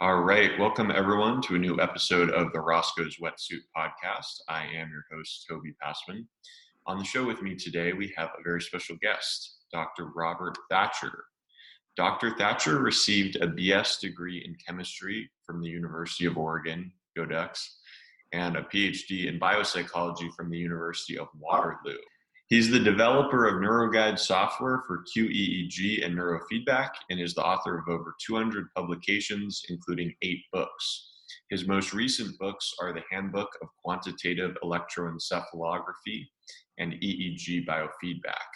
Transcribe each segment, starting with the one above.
All right, welcome everyone to a new episode of the Roscoe's Wetsuit Podcast. I am your host, Toby Passman. On the show with me today, we have a very special guest, Dr. Robert Thatcher. Dr. Thatcher received a BS degree in chemistry from the University of Oregon, go Ducks, and a PhD in biopsychology from the University of Waterloo. He's the developer of NeuroGuide software for QEEG and neurofeedback and is the author of over 200 publications, including eight books. His most recent books are the Handbook of Quantitative Electroencephalography and EEG Biofeedback,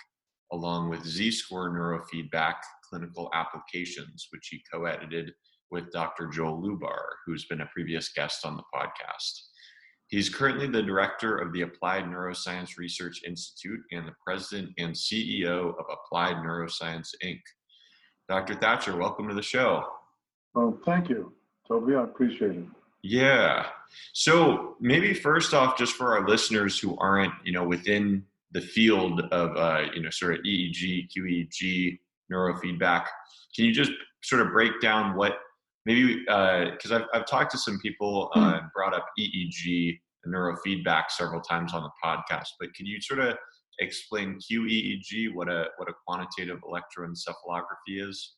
along with Z Score Neurofeedback Clinical Applications, which he co edited with Dr. Joel Lubar, who's been a previous guest on the podcast. He's currently the director of the Applied Neuroscience Research Institute and the president and CEO of Applied Neuroscience Inc. Dr. Thatcher, welcome to the show. Well, thank you, Toby. I appreciate it. Yeah. So maybe first off, just for our listeners who aren't, you know, within the field of, uh, you know, sort of EEG, QEEG, neurofeedback, can you just sort of break down what maybe because uh, I've, I've talked to some people uh, and brought up EEG and neurofeedback several times on the podcast, but can you sort of explain QEEG, what a what a quantitative electroencephalography is?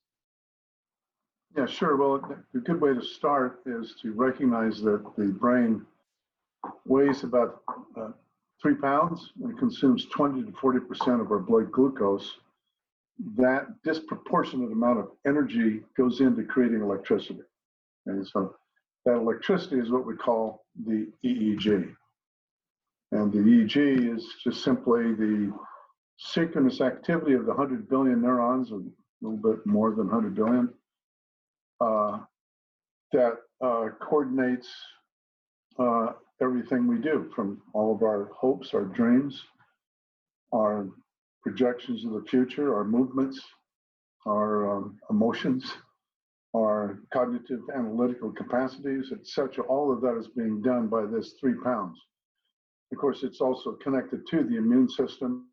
Yeah, sure. Well, a good way to start is to recognize that the brain weighs about uh, three pounds and consumes 20 to 40 percent of our blood glucose that disproportionate amount of energy goes into creating electricity. And so that electricity is what we call the EEG. And the EEG is just simply the synchronous activity of the 100 billion neurons, a little bit more than 100 billion, uh, that uh, coordinates uh, everything we do from all of our hopes, our dreams, our projections of the future, our movements, our um, emotions, our cognitive analytical capacities, etc. All of that is being done by this three pounds. Of course, it's also connected to the immune system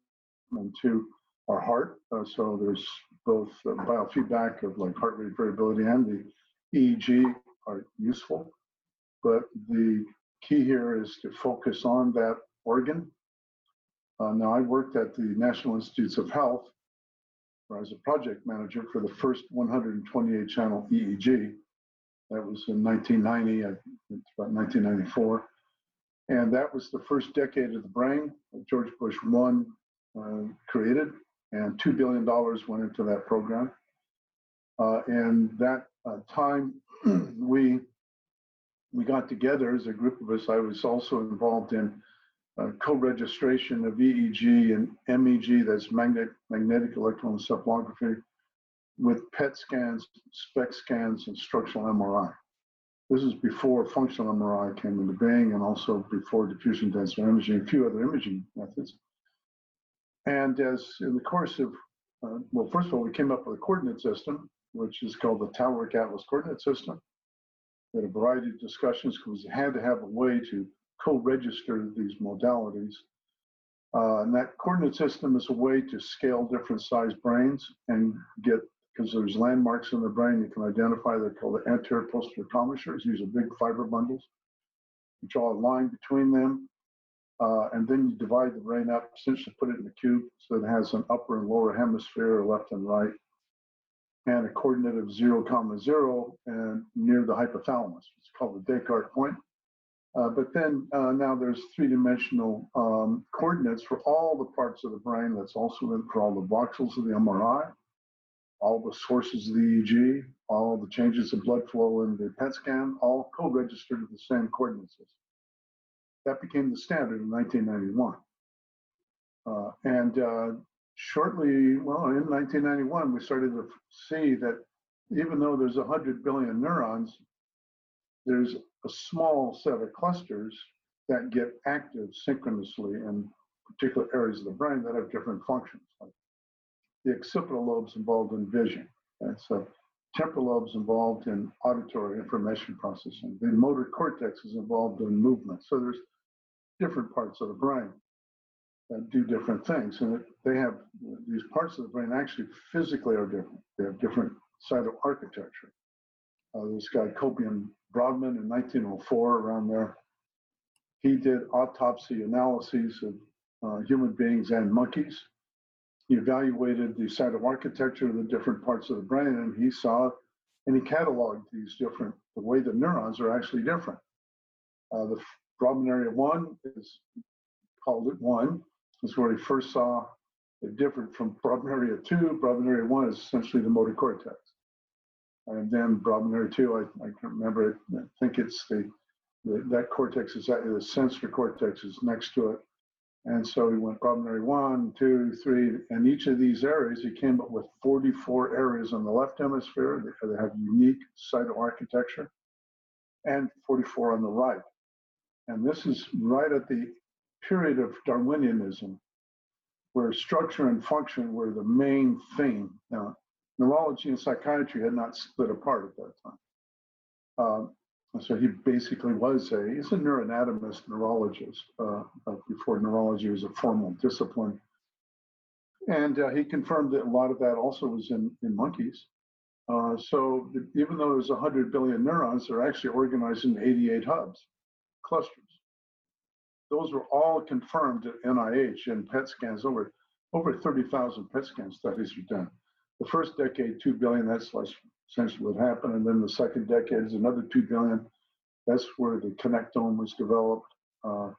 and to our heart. Uh, so there's both biofeedback of like heart rate variability and the EEG are useful. But the key here is to focus on that organ uh, now, I worked at the National Institutes of Health where I was a project manager for the first 128 channel EEG. That was in 1990, it's about 1994. And that was the first decade of the brain that George Bush one uh, created, and $2 billion went into that program. Uh, and that uh, time, we we got together as a group of us. I was also involved in uh, co-registration of EEG and MEG, that's magnetic, magnetic electroencephalography, with PET scans, SPECT scans, and structural MRI. This is before functional MRI came into being and also before diffusion tensor imaging, a few other imaging methods. And as in the course of, uh, well, first of all, we came up with a coordinate system, which is called the Talairach Atlas Coordinate System. We had a variety of discussions because we had to have a way to co-register these modalities. Uh, and that coordinate system is a way to scale different size brains and get, because there's landmarks in the brain you can identify, they're called the anterior posterior commissures. These are big fiber bundles. You draw a line between them, uh, and then you divide the brain up, essentially put it in a cube so it has an upper and lower hemisphere, left and right, and a coordinate of 0, comma 0 and near the hypothalamus. It's called the Descartes point. Uh, but then uh, now there's three-dimensional um, coordinates for all the parts of the brain. That's also in for all the voxels of the MRI, all the sources of the EEG, all the changes of blood flow in the PET scan, all co-registered with the same coordinate system. That became the standard in 1991. Uh, and uh, shortly, well, in 1991, we started to see that even though there's 100 billion neurons, there's a small set of clusters that get active synchronously in particular areas of the brain that have different functions. Like the occipital lobes involved in vision. And so temporal lobes involved in auditory information processing. The motor cortex is involved in movement. So there's different parts of the brain that do different things. And they have these parts of the brain actually physically are different. They have different cytoarchitecture. uh, this guy Korbinian Brodmann in 1904, around there. He did autopsy analyses of uh, human beings and monkeys. He evaluated the cytoarchitecture of the different parts of the brain, and he saw and he cataloged these different, the way the neurons are actually different. Uh, the Brodmann area one is called it one. Is where he first saw it different from Brodmann area two. Brodmann area one is essentially the motor cortex. And then area two, I, I can't remember it. I think it's the, the that cortex is uh, the sensory cortex is next to it. And so he went area one, two, three, and each of these areas, he came up with 44 areas on the left hemisphere that have unique cytoarchitecture and 44 on the right. And this is right at the period of Darwinianism, where structure and function were the main theme. Now, neurology and psychiatry had not split apart at that time. Um, so he basically was a he's a neuroanatomist neurologist uh, before neurology was a formal discipline. And uh, he confirmed that a lot of that also was in, in monkeys. Uh, so even though there's 100 billion neurons they're actually organized in 88 hubs clusters. Those were all confirmed at nih in pet scans. Over over 30,000 pet scan studies were done the first decade 2 billion that's essentially what happened. And then the second decade is another 2 billion. That's where the connectome was developed. Uh,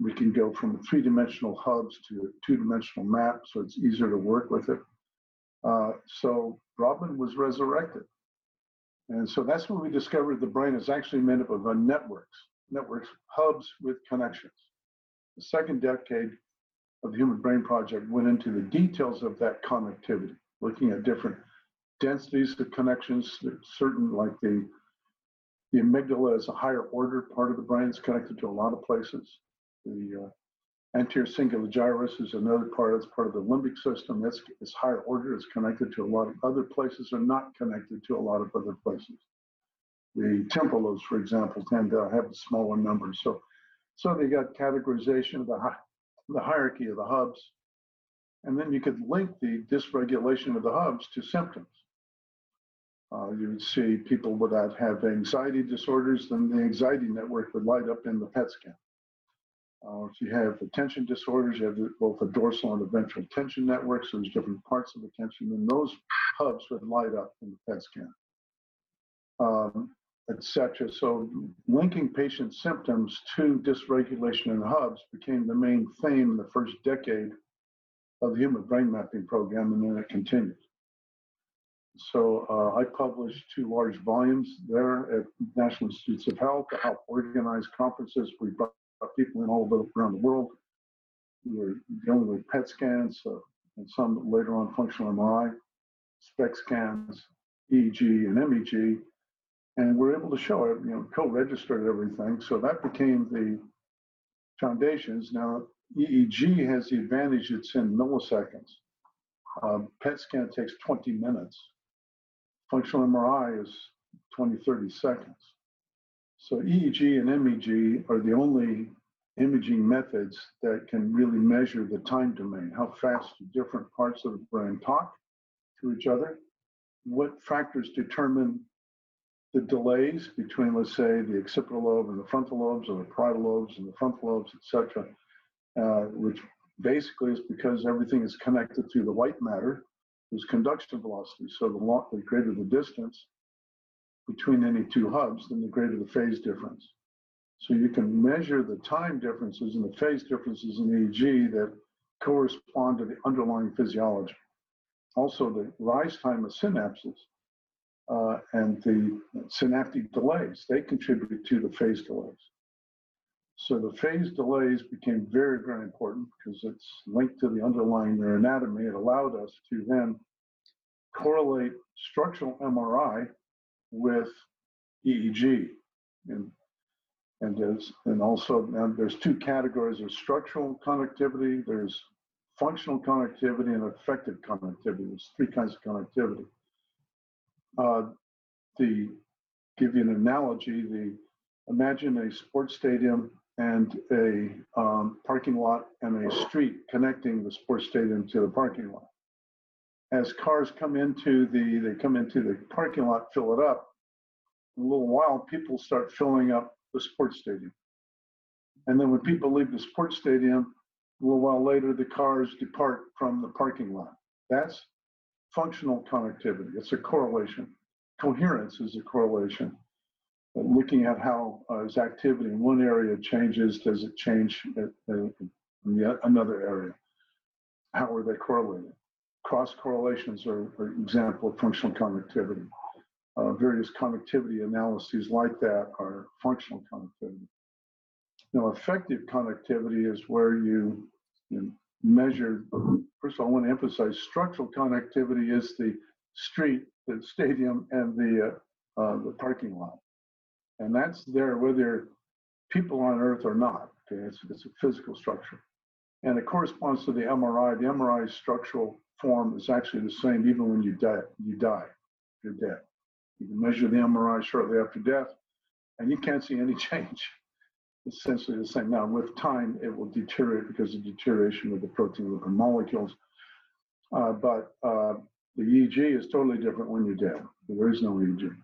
we can go from three dimensional hubs to two dimensional map, so it's easier to work with it. Uh, so Robin was resurrected. And so that's when we discovered the brain is actually made up of networks, networks, hubs with connections. The second decade of the Human Brain Project went into the details of that connectivity, looking at different densities of connections. certain, like the the amygdala is a higher order part of the brain. It's connected to a lot of places. The uh, anterior cingulate gyrus is another part. It's part of the limbic system. It's, it's higher order. It's connected to a lot of other places or not connected to a lot of other places. The temporal lobes, for example, tend to have a smaller number. So, so they got categorization of the, hi- the hierarchy of the hubs. And then you could link the dysregulation of the hubs to symptoms. Uh, you would see people that have anxiety disorders, then the anxiety network would light up in the PET scan. Uh, if you have attention disorders, you have both the dorsal and the ventral attention networks, so there's different parts of attention, and those hubs would light up in the PET scan, um, etc. So linking patient symptoms to dysregulation in hubs became the main theme in the first decade of the human brain mapping program, and then it continued. So uh, I published two large volumes there at National Institutes of Health to help organize conferences. We brought people in all around the world. We were dealing with PET scans uh, and some later on functional MRI, SPECT scans, EEG and MEG, and we're able to show it, you know, co-registered everything. So that became the foundations. Now EEG has the advantage it's in milliseconds. Uh, PET scan takes 20 minutes. Functional MRI is 20, 30 seconds. So EEG and MEG are the only imaging methods that can really measure the time domain, how fast different parts of the brain talk to each other, what factors determine the delays between, let's say, the occipital lobe and the frontal lobes, or the parietal lobes and the frontal lobes, etc., uh, which basically is because everything is connected through the white matter is conduction velocity. So the, long, the greater the distance between any two hubs, then the greater the phase difference. So you can measure the time differences and the phase differences in EEG that correspond to the underlying physiology. Also, the rise time of synapses uh, and the synaptic delays, they contribute to the phase delays. So the phase delays became very, very important because it's linked to the underlying neuroanatomy. It allowed us to then correlate structural MRI with EEG. And, and, there's, and also now there's two categories of structural connectivity, there's functional connectivity and effective connectivity. There's three kinds of connectivity. Uh, the give you an analogy, the imagine a sports stadium and a um, parking lot and a street connecting the sports stadium to the parking lot. As cars come into the, they come into the parking lot, fill it up, in a little while, people start filling up the sports stadium. And then when people leave the sports stadium, a little while later, the cars depart from the parking lot. That's functional connectivity. It's a correlation. Coherence is a correlation. Looking at how uh, activity in one area changes, does it change in yet another area? How are they correlated? Cross correlations are, are an example of functional connectivity. Uh, various connectivity analyses like that are functional connectivity. Now, effective connectivity is where you, you measure, first of all, I want to emphasize structural connectivity is the street, the stadium, and the, uh, uh, the parking lot. And that's there whether people on Earth or not. Okay, it's, it's a physical structure. And it corresponds to the MRI. The MRI structural form is actually the same even when you die. You die, you're dead. You can measure the MRI shortly after death, and you can't see any change essentially the same. Now, with time, it will deteriorate because of deterioration of the protein lipid molecules. Uh, but uh, the EEG is totally different when you're dead. There is no EEG.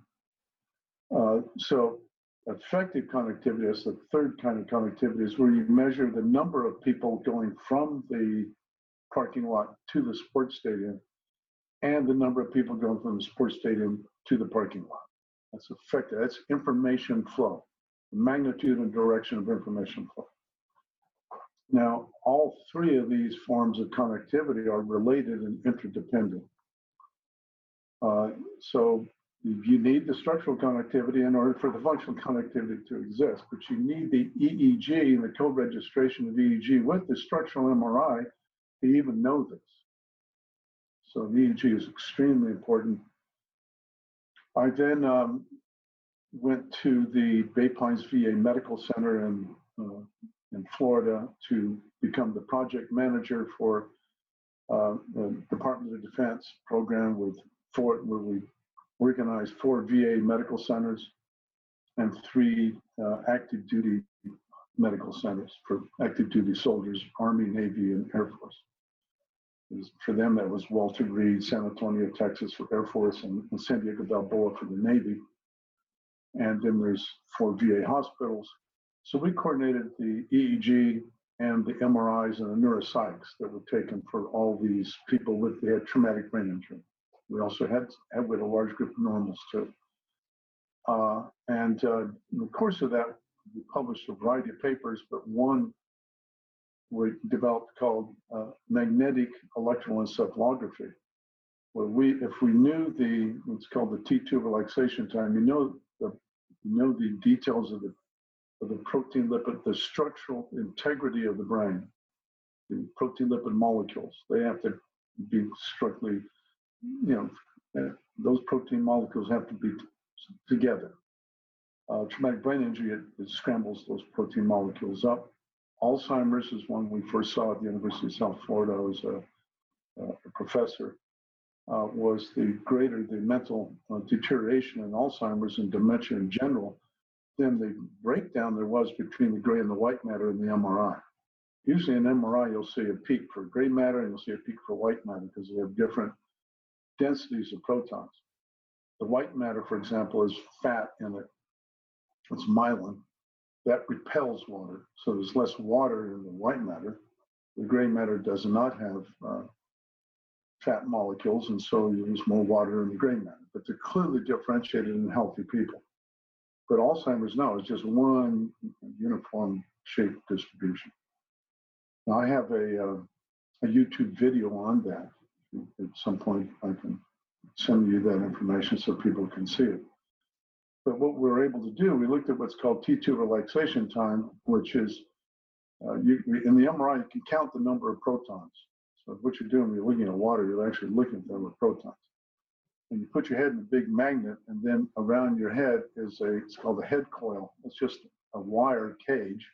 Uh, so effective connectivity is the third kind of connectivity is where you measure the number of people going from the parking lot to the sports stadium and the number of people going from the sports stadium to the parking lot. That's effective. That's information flow the magnitude and direction of information flow. Now, all three of these forms of connectivity are related and interdependent. Uh, so you need the structural connectivity in order for the functional connectivity to exist, but you need the EEG and the co-registration of EEG with the structural MRI to even know this. So the EEG is extremely important. I then um, went to the Bay Pines VA Medical Center in, uh, in Florida to become the project manager for uh, the Department of Defense program with Fort, where we organized four VA medical centers and three uh, active duty medical centers for active duty soldiers, Army, Navy, and Air Force. For them, that was Walter Reed, San Antonio, Texas for Air Force, and, and San Diego Balboa for the Navy and then there's four VA hospitals. So we coordinated the EEG and the MRIs and the neuropsychs that were taken for all these people with the traumatic brain injury. We also had, had with a large group of normals too. Uh, and uh, in the course of that, we published a variety of papers, but one we developed called uh, magnetic electroencephalography, where we, if we knew the, what's called the T2 relaxation time, you know the you know the details of the of the protein lipid, the structural integrity of the brain, the protein lipid molecules. They have to be strictly, you know, those protein molecules have to be together. Uh, traumatic brain injury, it, it, scrambles those protein molecules up. Alzheimer's is one we first saw at the University of South Florida. I was a, a professor uh, was the greater the mental uh, deterioration in Alzheimer's and dementia in general, than the breakdown there was between the gray and the white matter in the MRI. Usually in MRI, you'll see a peak for gray matter and you'll see a peak for white matter because they have different densities of protons. The white matter, for example, is fat in it. It's myelin. That repels water. So there's less water in the white matter. The gray matter does not have uh, fat molecules, and so you use more water in the gray matter. But they're clearly differentiated in healthy people. But Alzheimer's, no, it's just one uniform shape distribution. Now, I have a, uh, a YouTube video on that. At some point, I can send you that information so people can see it. But what we are able to do, we looked at what's called T2 relaxation time, which is uh, you, in the MRI, you can count the number of protons. So what you're doing you're looking at water, you're actually looking at them with protons. And you put your head in a big magnet, and then around your head is a, it's called a head coil. It's just a wire cage.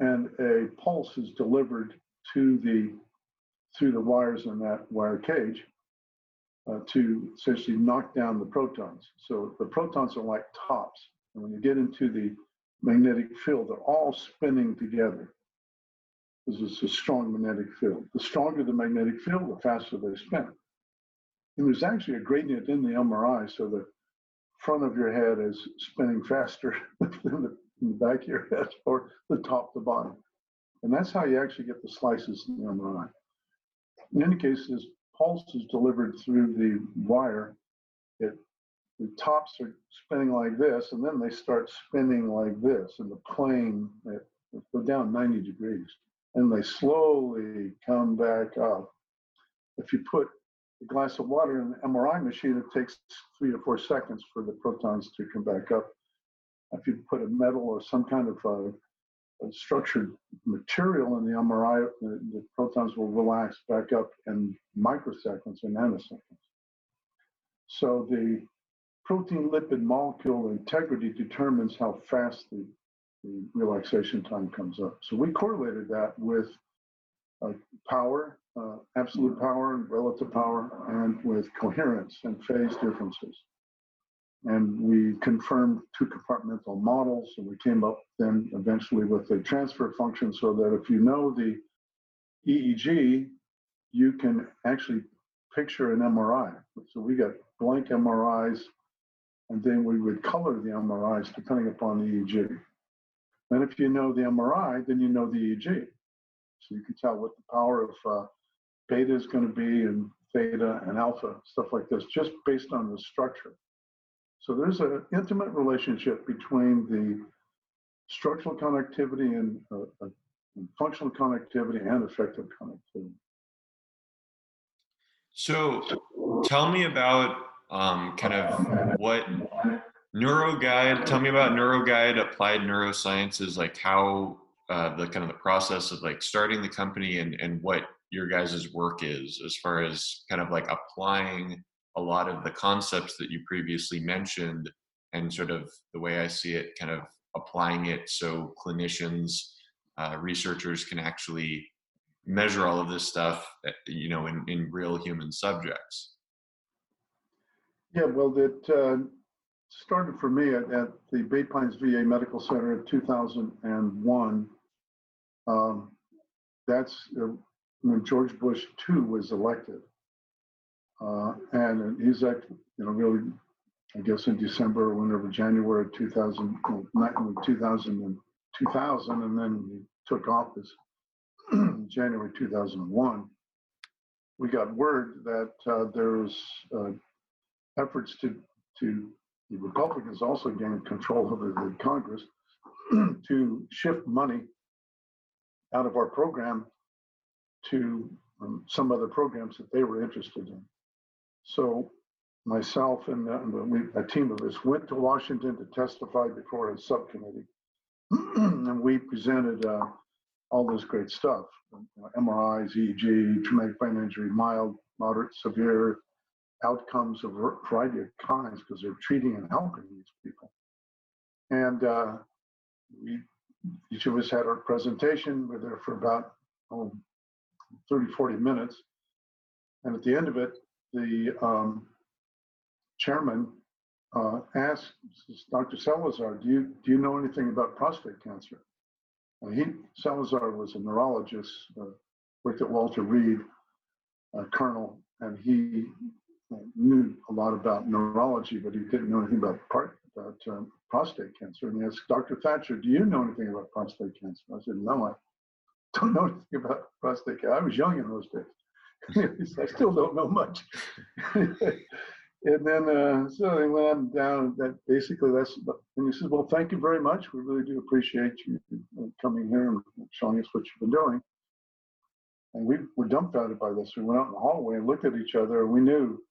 And a pulse is delivered to the, through the wires in that wire cage uh, to essentially knock down the protons. So the protons are like tops. And when you get into the magnetic field, they're all spinning together because it's a strong magnetic field. The stronger the magnetic field, the faster they spin. And there's actually a gradient in the MRI, so the front of your head is spinning faster than the, the back of your head or the top to bottom. And that's how you actually get the slices in the MRI. In any case, this pulse is delivered through the wire. It, the tops are spinning like this, and then they start spinning like this, and the plane it, it go down 90 degrees, and they slowly come back up. If you put a glass of water in an MRI machine, it takes three to four seconds for the protons to come back up. If you put a metal or some kind of uh, structured material in the MRI, the, the, protons will relax back up in microseconds or nanoseconds. So the protein lipid molecule integrity determines how fast the, the relaxation time comes up. So we correlated that with uh, power, uh, absolute power and relative power, and with coherence and phase differences and we confirmed two compartmental models and we came up then eventually with a transfer function so that if you know the EEG, you can actually picture an MRI. So we got blank MRIs and then we would color the MRIs depending upon the EEG. And if you know the MRI, then you know the EEG. So you can tell what the power of uh, beta is going to be and theta and alpha, stuff like this, just based on the structure. So there's an intimate relationship between the structural connectivity and uh, uh, functional connectivity and effective connectivity. So tell me about um, kind of what NeuroGuide, tell me about NeuroGuide Applied Neurosciences, like how uh, the kind of the process of like starting the company and, and what your guys' work is as far as kind of like applying a lot of the concepts that you previously mentioned and sort of the way I see it, kind of applying it so clinicians, uh, researchers can actually measure all of this stuff, eh, you know, in, in real human subjects. Yeah, well, that uh, started for me at, at, the Bay Pines VA Medical Center in 2001. Um, that's uh, when George Bush II was elected. Uh, and he's like, you know, really, I guess in December or whenever, January 2000, 2000 and 2000, and then he took office January 2001. We got word that uh, there was uh, efforts to, to, the Republicans also gained control over the Congress to shift money out of our program to um, some other programs that they were interested in. So myself and, uh, we, a team of us went to Washington to testify before a subcommittee. and we presented uh, all this great stuff, MRIs, EEG, traumatic brain injury, mild, moderate, severe, outcomes of a variety of kinds because they're treating and helping these people. And uh, we, each of us had our presentation. We we're there for about oh, 30, 40 minutes. And at the end of it, the um, chairman uh, asked Dr. Salazar, do you, do you know anything about prostate cancer? And he, Salazar was a neurologist, uh, worked at Walter Reed, uh, colonel, and he uh, knew a lot about neurology, but he didn't know anything about, part, about um, prostate cancer. And he asked Dr. Thatcher, do you know anything about prostate cancer? I said, no, I don't know anything about prostate cancer. I was young in those days. I still don't know much. and then uh, so they went on down. That basically that's and he says, "Well, thank you very much. We really do appreciate you coming here and showing us what you've been doing." And we were dumbfounded by this. We went out in the hallway and looked at each other, and we knew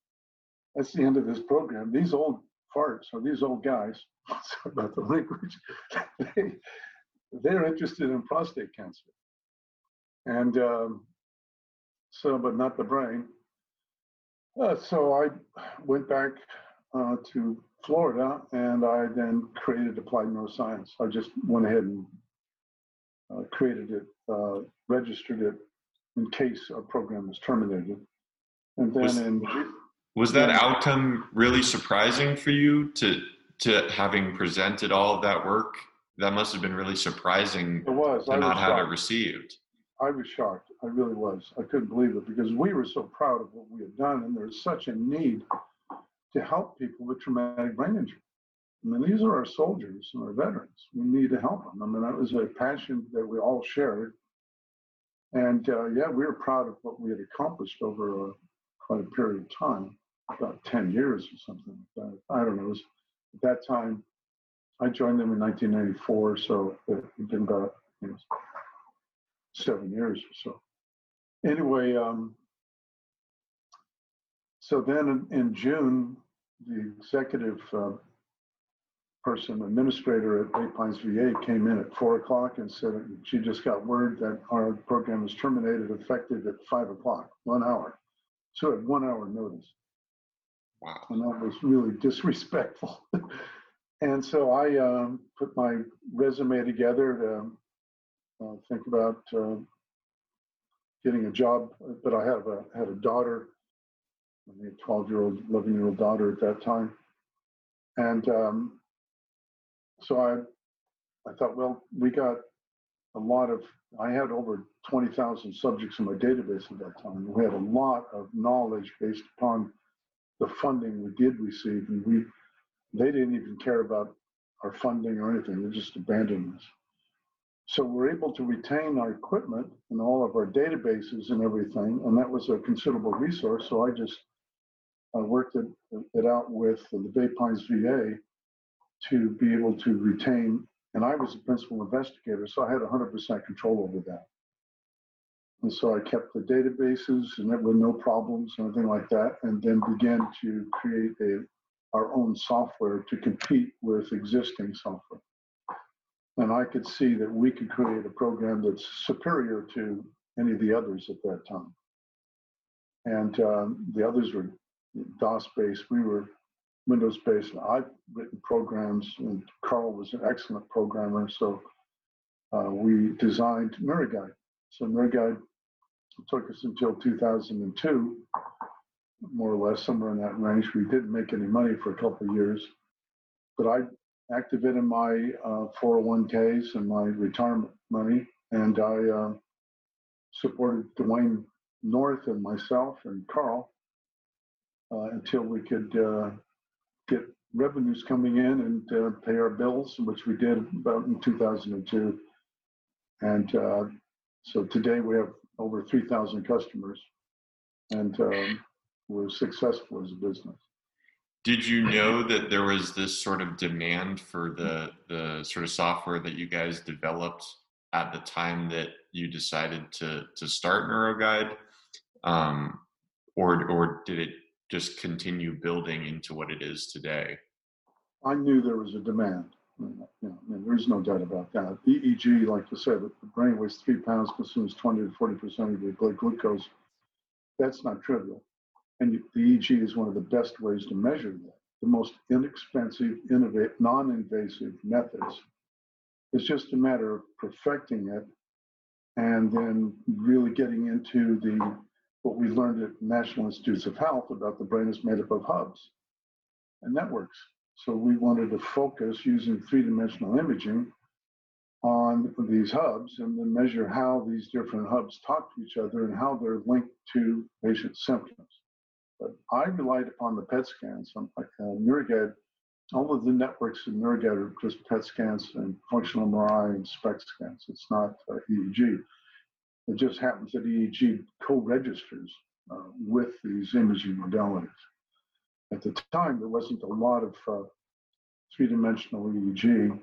that's the end of this program. These old farts or these old guys, sorry about the language, they, they're interested in prostate cancer. And um, so but not the brain. Uh, so I went back uh, to Florida and I then created Applied Neuroscience. I just went ahead and uh, created it, uh, registered it in case our program was terminated. And then was, in was that outcome really surprising for you to to having presented all of that work? That must have been really surprising it was. to I not was have shocked. it received. I was shocked. I really was. I couldn't believe it because we were so proud of what we had done, and there's such a need to help people with traumatic brain injury. I mean, these are our soldiers and our veterans. We need to help them. I mean, that was a passion that we all shared. And uh, yeah, we were proud of what we had accomplished over a, quite a period of time, about 10 years or something like that. I don't know. Was, at that time, I joined them in 1994, so it had been about you know, seven years or so. Anyway, um, so then in, in June, the executive uh, person, administrator at Bay Pines VA, came in at four o'clock and said she just got word that our program is terminated effective at five o'clock, one hour. So at one hour notice. Wow. And that was really disrespectful. and so I um, put my resume together to uh, think about uh, getting a job. But I have a had a daughter, a 12 year old, 11 year old daughter at that time. And um, so I, I thought, well, we got a lot of, I had over 20,000 subjects in my database at that time. We had a lot of knowledge based upon the funding we did receive, and we, they didn't even care about our funding or anything. They just abandoned us. So we're able to retain our equipment and all of our databases and everything, and that was a considerable resource. So I just I worked it, it out with the Bay Pines VA to be able to retain, and I was the principal investigator, so I had 100% control over that. And so I kept the databases and there were no problems, or anything like that, and then began to create a, our own software to compete with existing software. And I could see that we could create a program that's superior to any of the others at that time. And um, the others were DOS based. We were Windows based. And I've written programs, and Carl was an excellent programmer. So uh, we designed NeuroGuide. So NeuroGuide took us until 2002, more or less, somewhere in that range. We didn't make any money for a couple of years, but I activated my uh, 401ks and my retirement money, and I uh, supported Duane North and myself and Carl uh, until we could uh, get revenues coming in and uh, pay our bills, which we did about in 2002. And uh, so today we have over 3,000 customers, and um, we're successful as a business. Did you know that there was this sort of demand for the the sort of software that you guys developed at the time that you decided to to start NeuroGuide, um, or or did it just continue building into what it is today? I knew there was a demand. You know, there's no doubt about that. EEG, like you said, the brain weighs three pounds, consumes 20 to 40 percent of your blood glucose. That's not trivial. And the EEG is one of the best ways to measure that. The most inexpensive, innovative, non-invasive methods. It's just a matter of perfecting it and then really getting into the what we learned at National Institutes of Health about the brain is made up of hubs and networks. So we wanted to focus using three-dimensional imaging on these hubs and then measure how these different hubs talk to each other and how they're linked to patient symptoms. I relied upon the PET scans. Um, like uh, all of the networks in NeuroGuide are just PET scans and functional MRI and SPECT scans. It's not uh, EEG. It just happens that EEG co-registers uh, with these imaging modalities. At the time, there wasn't a lot of uh, three-dimensional EEG.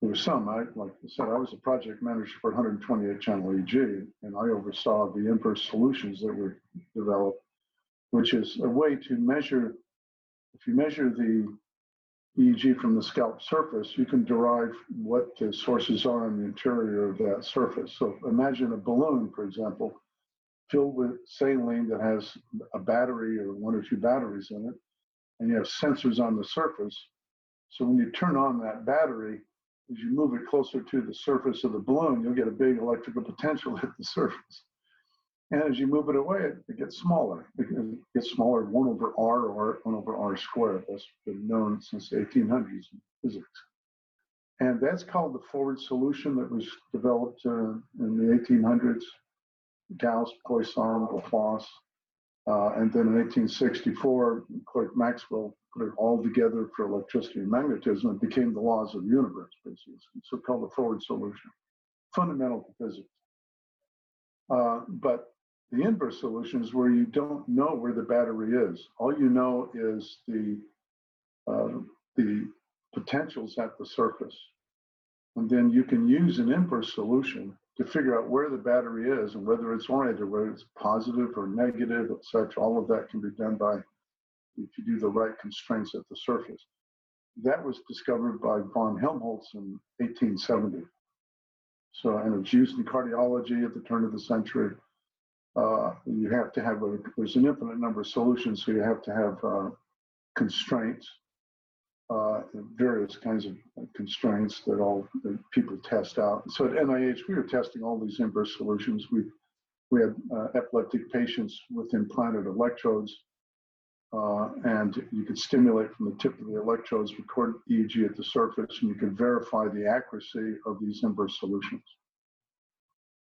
There was some. I, like I said, I was a project manager for 128 channel EEG, and I oversaw the inverse solutions that were developed, which is a way to measure. If you measure the EEG from the scalp surface, you can derive what the sources are in the interior of that surface. So imagine a balloon, for example, filled with saline that has a battery or one or two batteries in it, and you have sensors on the surface. So when you turn on that battery, as you move it closer to the surface of the balloon, you'll get a big electrical potential at the surface. And as you move it away, it, it gets smaller. It gets smaller, 1 over r or 1 over r squared. That's been known since the 1800s in physics. And that's called the forward solution that was developed uh, in the 1800s. Gauss, Poisson, Laplace. Uh, and then in 1864, Clerk Maxwell put it all together for electricity and magnetism. It became the laws of the universe, basically. So called the forward solution, fundamental to physics. Uh, but the inverse solution is where you don't know where the battery is. All you know is the uh, the potentials at the surface. And then you can use an inverse solution to figure out where the battery is and whether it's oriented, whether it's positive or negative, etc. All of that can be done by if you do the right constraints at the surface. That was discovered by von Helmholtz in 1870. So, and it's used in cardiology at the turn of the century. Uh, you have to have a, there's an infinite number of solutions, so you have to have uh, constraints uh, various kinds of constraints that all people test out. So at NIH, we were testing all these inverse solutions. We we had uh, epileptic patients with implanted electrodes, uh, and you could stimulate from the tip of the electrodes, record EEG at the surface, and you could verify the accuracy of these inverse solutions.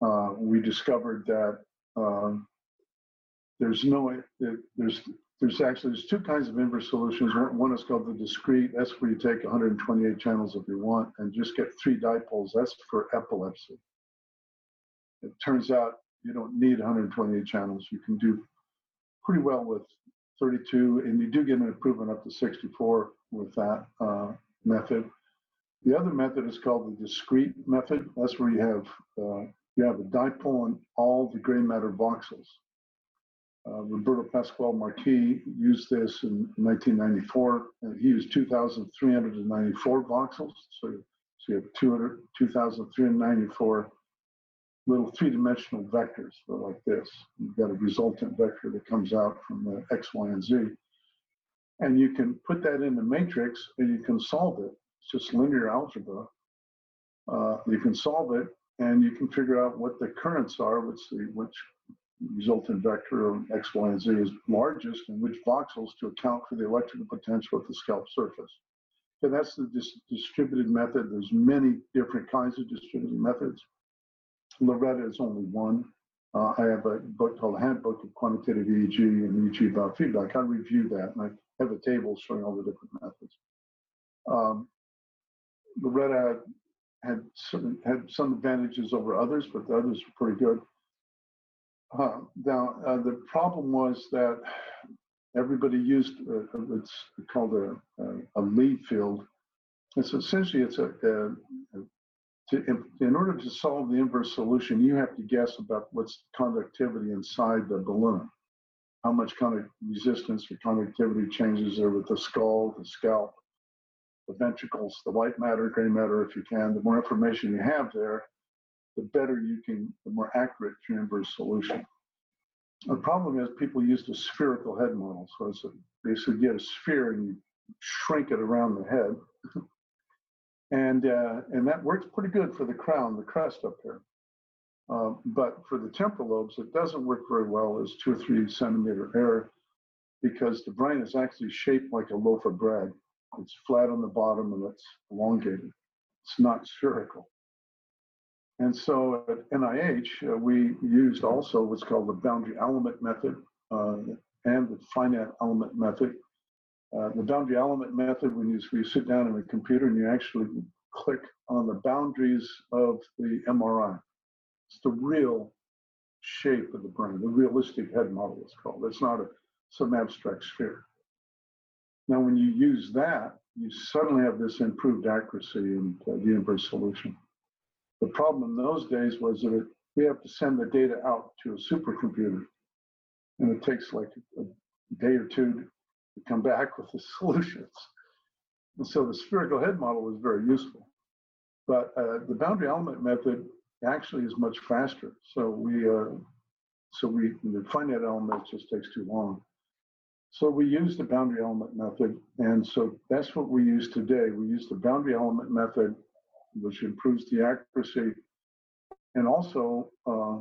Uh, we discovered that uh, there's no there's there's actually there's two kinds of inverse solutions. One is called the discrete. That's where you take 128 channels if you want and just get three dipoles. That's for epilepsy. It turns out you don't need 128 channels. You can do pretty well with 32, and you do get an improvement up to 64 with that uh, method. The other method is called the discrete method. That's where you have uh, you have a dipole on all the gray matter voxels. Uh, Roberto Pascual-Marqui used this in 1994. And he used 2,394 voxels. So, so you have 200, 2,394 little three-dimensional vectors like this. You've got a resultant vector that comes out from the X, Y, and Z. And you can put that in the matrix and you can solve it. It's just linear algebra. Uh, you can solve it and you can figure out what the currents are, which the, which resultant vector of x, y, and z is largest and which voxels to account for the electrical potential at the scalp surface. And that's the dis distributed method. There's many different kinds of distributed methods. LORETA is only one. Uh, I have a book called Handbook of Quantitative EEG and EEG Biofeedback. I review that and I have a table showing all the different methods. Um, LORETA had, some, had some advantages over others, but the others were pretty good. Uh, now, uh, the problem was that everybody used uh, it's called a, a, a, lead field. It's essentially it's a, a, to, in, in, order to solve the inverse solution, you have to guess about what's conductivity inside the balloon, how much kind of resistance or conductivity changes there with the skull, the scalp, the ventricles, the white matter, gray matter, if you can. The more information you have there, the better you can, the more accurate your inverse solution. The problem is people use the spherical head model. So it's a, basically get a sphere and you shrink it around the head. and, uh, and that works pretty good for the crown, the crest up here. Uh, but for the temporal lobes, it doesn't work very well as two or three centimeter error because the brain is actually shaped like a loaf of bread. It's flat on the bottom and it's elongated. It's not spherical. And so at NIH, uh, we used also what's called the boundary element method uh, and the finite element method. Uh, the boundary element method, when you, when you sit down in a computer and you actually click on the boundaries of the MRI, it's the real shape of the brain, the realistic head model is called. It's not a, some abstract sphere. Now, when you use that, you suddenly have this improved accuracy and uh, the inverse solution. The problem in those days was that it, we have to send the data out to a supercomputer, and it takes like a day or two to come back with the solutions. And so the spherical head model was very useful. But uh, the boundary element method actually is much faster. So we, uh, so we, the finite element just takes too long. So we use the boundary element method. And so that's what we use today. We use the boundary element method which improves the accuracy. And also, uh,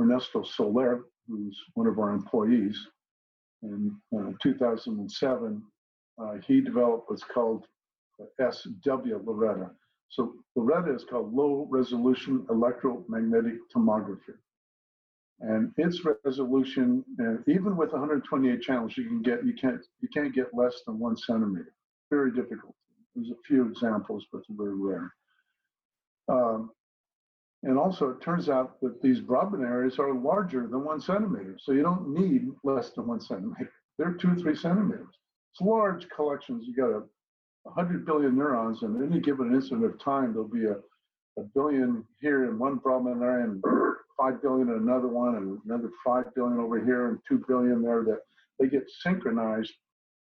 Ernesto Soler, who's one of our employees, in uh, 2007, uh, he developed what's called swLORETA. So LORETA is called low resolution electromagnetic tomography. And its resolution, uh, even with 128 channels, you can get you can't you can't get less than one centimeter. Very difficult. There's a few examples, but they're very rare. Um, and also, it turns out that these Brodmann areas are larger than one centimeter, so you don't need less than one centimeter. They're two, three centimeters. It's large collections. You got a 100 billion neurons, and at any given instant of time, there'll be a, a billion here in one Brodmann area, and 5 billion in another one, and another 5 billion over here, and 2 billion there that they get synchronized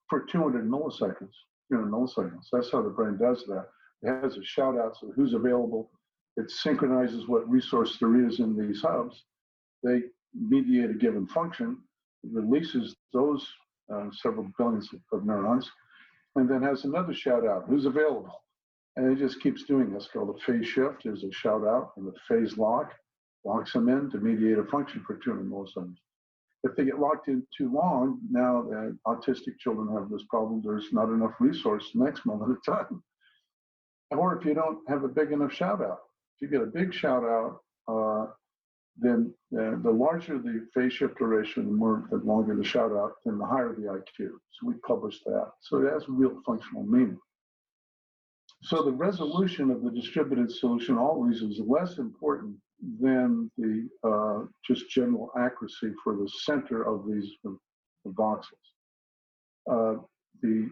for 200 milliseconds. 200 milliseconds. That's how the brain does that. It has a shout out so who's available. It synchronizes what resource there is in these hubs. They mediate a given function, releases those uh, several billions of neurons, and then has another shout out who's available. And it just keeps doing this called a phase shift. There's a shout out and the phase lock locks them in to mediate a function for 200 milliseconds. If they get locked in too long, now that autistic children have this problem. There's not enough resource the next moment of time. Or if you don't have a big enough shout out, if you get a big shout out, uh, then uh, the larger the phase shift duration, the more the longer the shout out, then the higher the IQ. So we published that. So it has real functional meaning. So the resolution of the distributed solution always is less important than the uh, just general accuracy for the center of these the boxes. Uh, the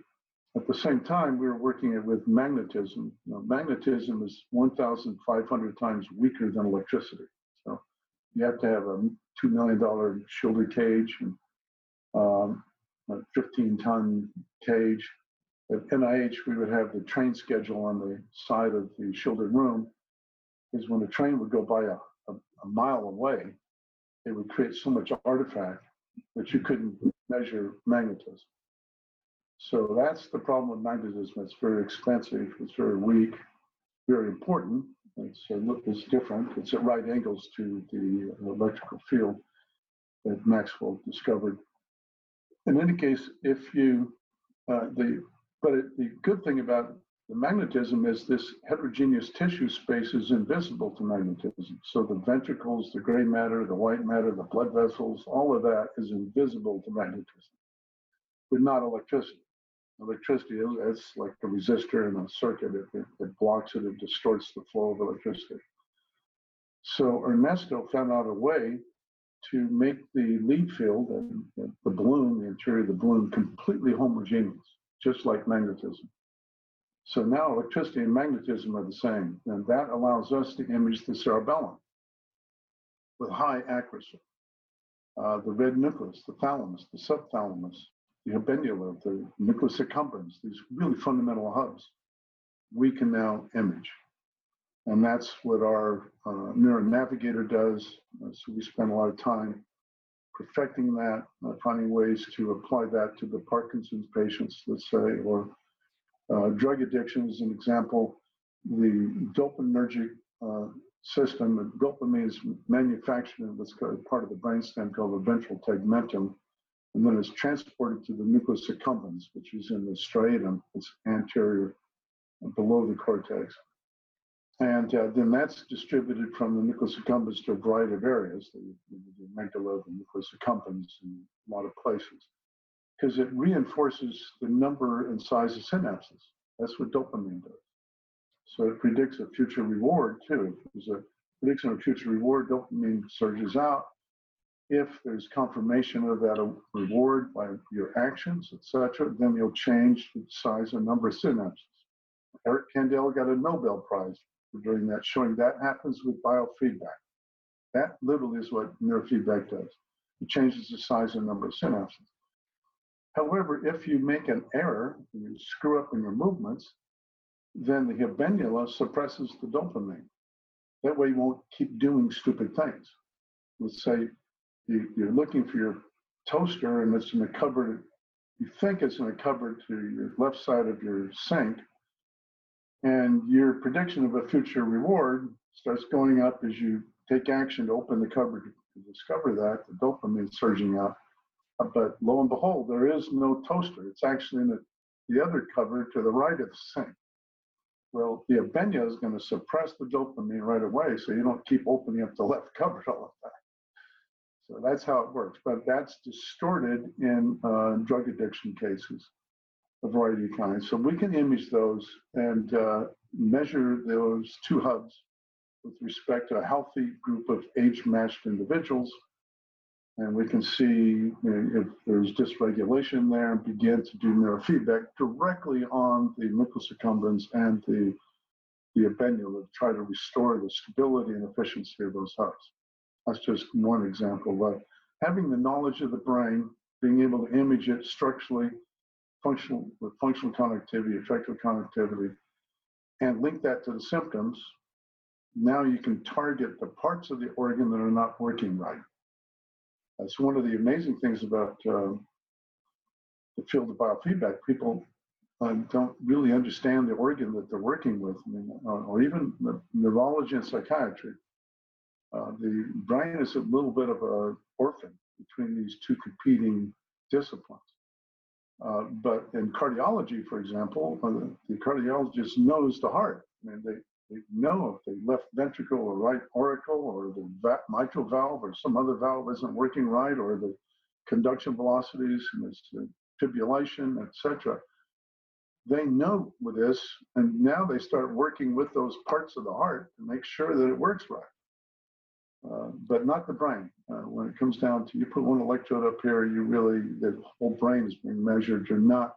at the same time, we were working with magnetism. Know, magnetism is 1,500 times weaker than electricity. So you have to have a $2 million shielded cage and um, a 15 ton cage. At NIH, we would have the train schedule on the side of the shielded room is when the train would go by a, a, a mile away, it would create so much artifact that you couldn't measure magnetism. So that's the problem with magnetism. It's very expensive, it's very weak, very important. It's, uh, it's different. It's at right angles to the electrical field that Maxwell discovered. In any case, if you, uh, the, but it, the good thing about the magnetism is this heterogeneous tissue space is invisible to magnetism. So the ventricles, the gray matter, the white matter, the blood vessels, all of that is invisible to magnetism, but not electricity. Electricity is like a resistor in a circuit. It, it, blocks it, it distorts the flow of electricity. So Ernesto found out a way to make the lead field and the balloon, the interior of the balloon, completely homogeneous, just like magnetism. So now electricity and magnetism are the same, and that allows us to image the cerebellum with high accuracy. Uh, the red nucleus, the thalamus, the subthalamus, the habenula, the nucleus accumbens, these really fundamental hubs, we can now image. And that's what our uh, Navigator does. Uh, so we spend a lot of time perfecting that, uh, finding ways to apply that to the Parkinson's patients, let's say, or uh, drug addiction is an example. The dopaminergic uh, system, dopamine is manufactured in what's part of the brainstem called the ventral tegmentum, and then it's transported to the nucleus accumbens, which is in the striatum, it's anterior below the cortex. And uh, then that's distributed from the nucleus accumbens to a variety of areas, the, the amygdala, the nucleus accumbens, in a lot of places because it reinforces the number and size of synapses. That's what dopamine does. So it predicts a future reward too. If there's a prediction of future reward, dopamine surges out. If there's confirmation of that reward by your actions, etc., then you'll change the size and number of synapses. Eric Kandel got a Nobel Prize doing that, showing that happens with biofeedback. That literally is what neurofeedback does. It changes the size and number of synapses. However, if you make an error, you screw up in your movements, then the habenula suppresses the dopamine. That way you won't keep doing stupid things. Let's say you, are looking for your toaster and it's in a cupboard, you think it's in a cupboard to your left side of your sink, and your prediction of a future reward starts going up as you take action to open the cupboard to discover that, the dopamine surging up but lo and behold, there is no toaster. It's actually in the, the other cupboard to the right of the sink. Well, the habenula is going to suppress the dopamine right away, so you don't keep opening up the left cupboard all the time. So that's how it works. But that's distorted in uh, drug addiction cases, a variety of kinds. So we can image those and uh, measure those two hubs with respect to a healthy group of age-matched individuals. And we can see you know, if there's dysregulation there and begin to do neurofeedback directly on the nucleus and the, the habenula to try to restore the stability and efficiency of those hubs. That's just one example. But having the knowledge of the brain, being able to image it structurally, functional with functional connectivity, effective connectivity, and link that to the symptoms, now you can target the parts of the organ that are not working right. That's one of the amazing things about uh, the field of biofeedback. People uh, don't really understand the organ that they're working with, I mean, uh, or even the neurology and psychiatry. Uh, the brain is a little bit of a orphan between these two competing disciplines. Uh, but in cardiology, for example, uh, the cardiologist knows the heart. I mean, they, they know if the left ventricle or right auricle or the va- mitral valve or some other valve isn't working right or the conduction velocities and this uh, fibrillation, etc. They know with this, and now they start working with those parts of the heart to make sure that it works right. Uh, but not the brain. Uh, when it comes down to you put one electrode up here, you really, the whole brain is being measured. You're not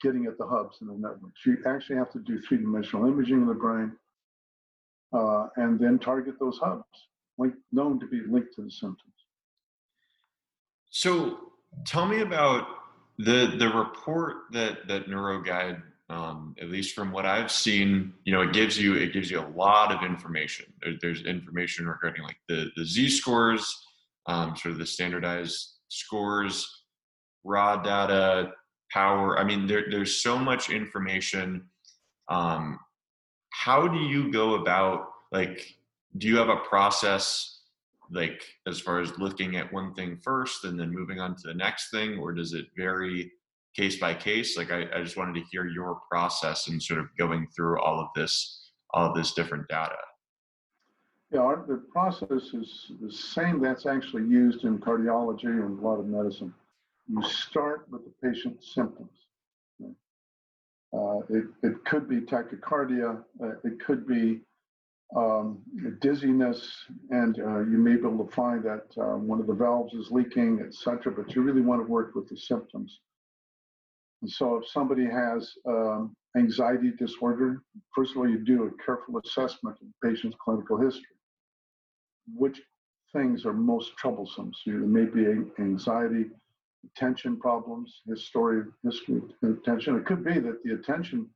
getting at the hubs in the networks. You actually have to do three dimensional imaging of the brain uh, and then target those hubs known to be linked to the symptoms. So tell me about the the report that that NeuroGuide um, at least from what I've seen, you know, it gives you it gives you a lot of information. There, there's information regarding like the the Z scores, um, sort of the standardized scores, raw data, power. I mean, there, there's so much information. Um, how do you go about like? Do you have a process like as far as looking at one thing first and then moving on to the next thing, or does it vary case by case? Like, I, I just wanted to hear your process and sort of going through all of this, all of this different data. Yeah, our, the process is the same that's actually used in cardiology and a lot of medicine. You start with the patient's symptoms. Uh, it, it could be tachycardia, uh, it could be um, dizziness, and uh, you may be able to find that uh, one of the valves is leaking, etc. But you really want to work with the symptoms. And so if somebody has um, anxiety disorder, first of all, you do a careful assessment of the patient's clinical history. Which things are most troublesome? So there may be anxiety, attention problems, history, of history of attention. It could be that the attention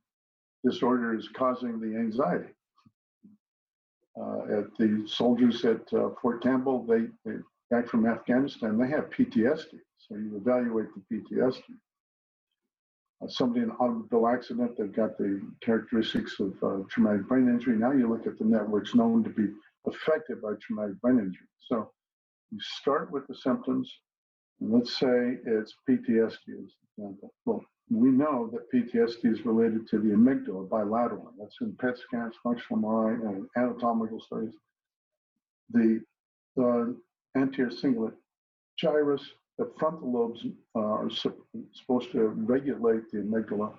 disorder is causing the anxiety. Uh, at the soldiers at uh, Fort Campbell, they, they back from Afghanistan, they have PTSD. So you evaluate the PTSD somebody in an automobile accident, they've got the characteristics of uh, traumatic brain injury. Now you look at the networks known to be affected by traumatic brain injury. So you start with the symptoms, and let's say it's PTSD as example. Well, we know that PTSD is related to the amygdala bilateral. That's in PET scans, functional MRI, and anatomical studies. The, the anterior cingulate gyrus the frontal lobes are supposed to regulate the amygdala,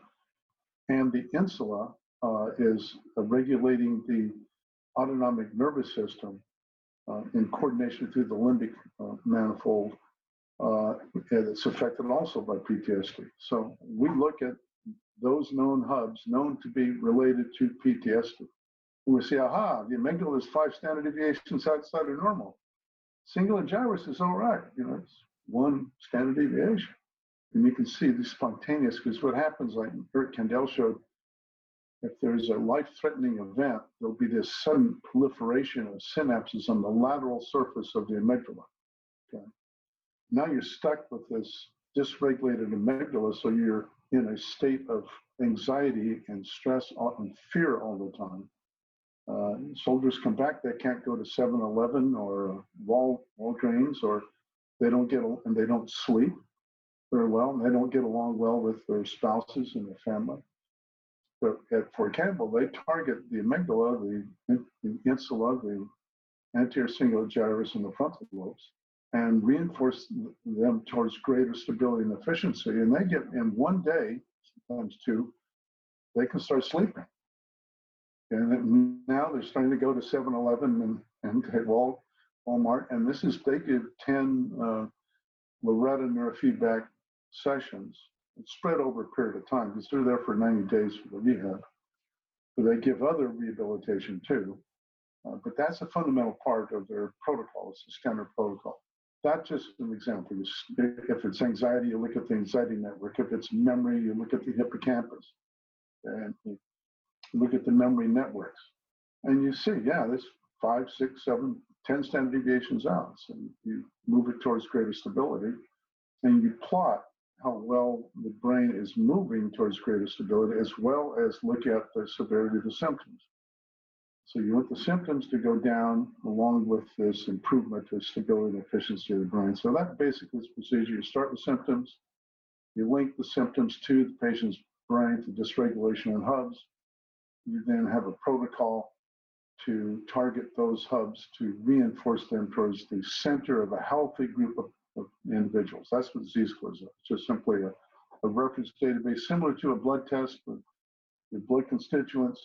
and the insula uh, is uh, regulating the autonomic nervous system uh, in coordination through the limbic uh, manifold. Uh, and it's affected also by PTSD. So we look at those known hubs known to be related to PTSD. We say, aha, the amygdala is five standard deviations outside of normal. Cingulate gyrus is all right. You know, it's one standard deviation. And you can see the spontaneous, because what happens, like Bert Kandel showed, if there's a life-threatening event, there'll be this sudden proliferation of synapses on the lateral surface of the amygdala. Okay. Now you're stuck with this dysregulated amygdala, so you're in a state of anxiety and stress and fear all the time. Uh, soldiers come back, they can't go to 7-Eleven or Wal Walgreens or they don't get and they don't sleep very well, and they don't get along well with their spouses and their family. But at Fort Campbell, they target the amygdala, the, the insula, the anterior cingulate gyrus, and the frontal lobes. and reinforce them towards greater stability and efficiency. And they get in one day, sometimes two, they can start sleeping. And now they're starting to go to 7 Eleven and, and Wal, Walmart. And this is, they give 10 uh, LORETA neurofeedback sessions spread over a period of time because they're there for 90 days for the rehab. But they give other rehabilitation too. Uh, but that's a fundamental part of their protocol. It's a standard protocol. That's just an example. If it's anxiety, you look at the anxiety network. If it's memory, you look at the hippocampus. And you look at the memory networks. And you see, yeah, there's five, six, seven, ten standard deviations out. So you move it towards greater stability and you plot how well the brain is moving towards greater stability, as well as look at the severity of the symptoms. So you want the symptoms to go down along with this improvement to stability and efficiency of the brain. So that basically is procedure. You start with symptoms, you link the symptoms to the patient's brain to dysregulation in hubs. You then have a protocol to target those hubs to reinforce them towards the center of a healthy group of, of individuals. That's what Z scores are. It's just simply a, a reference database similar to a blood test, but your blood constituents,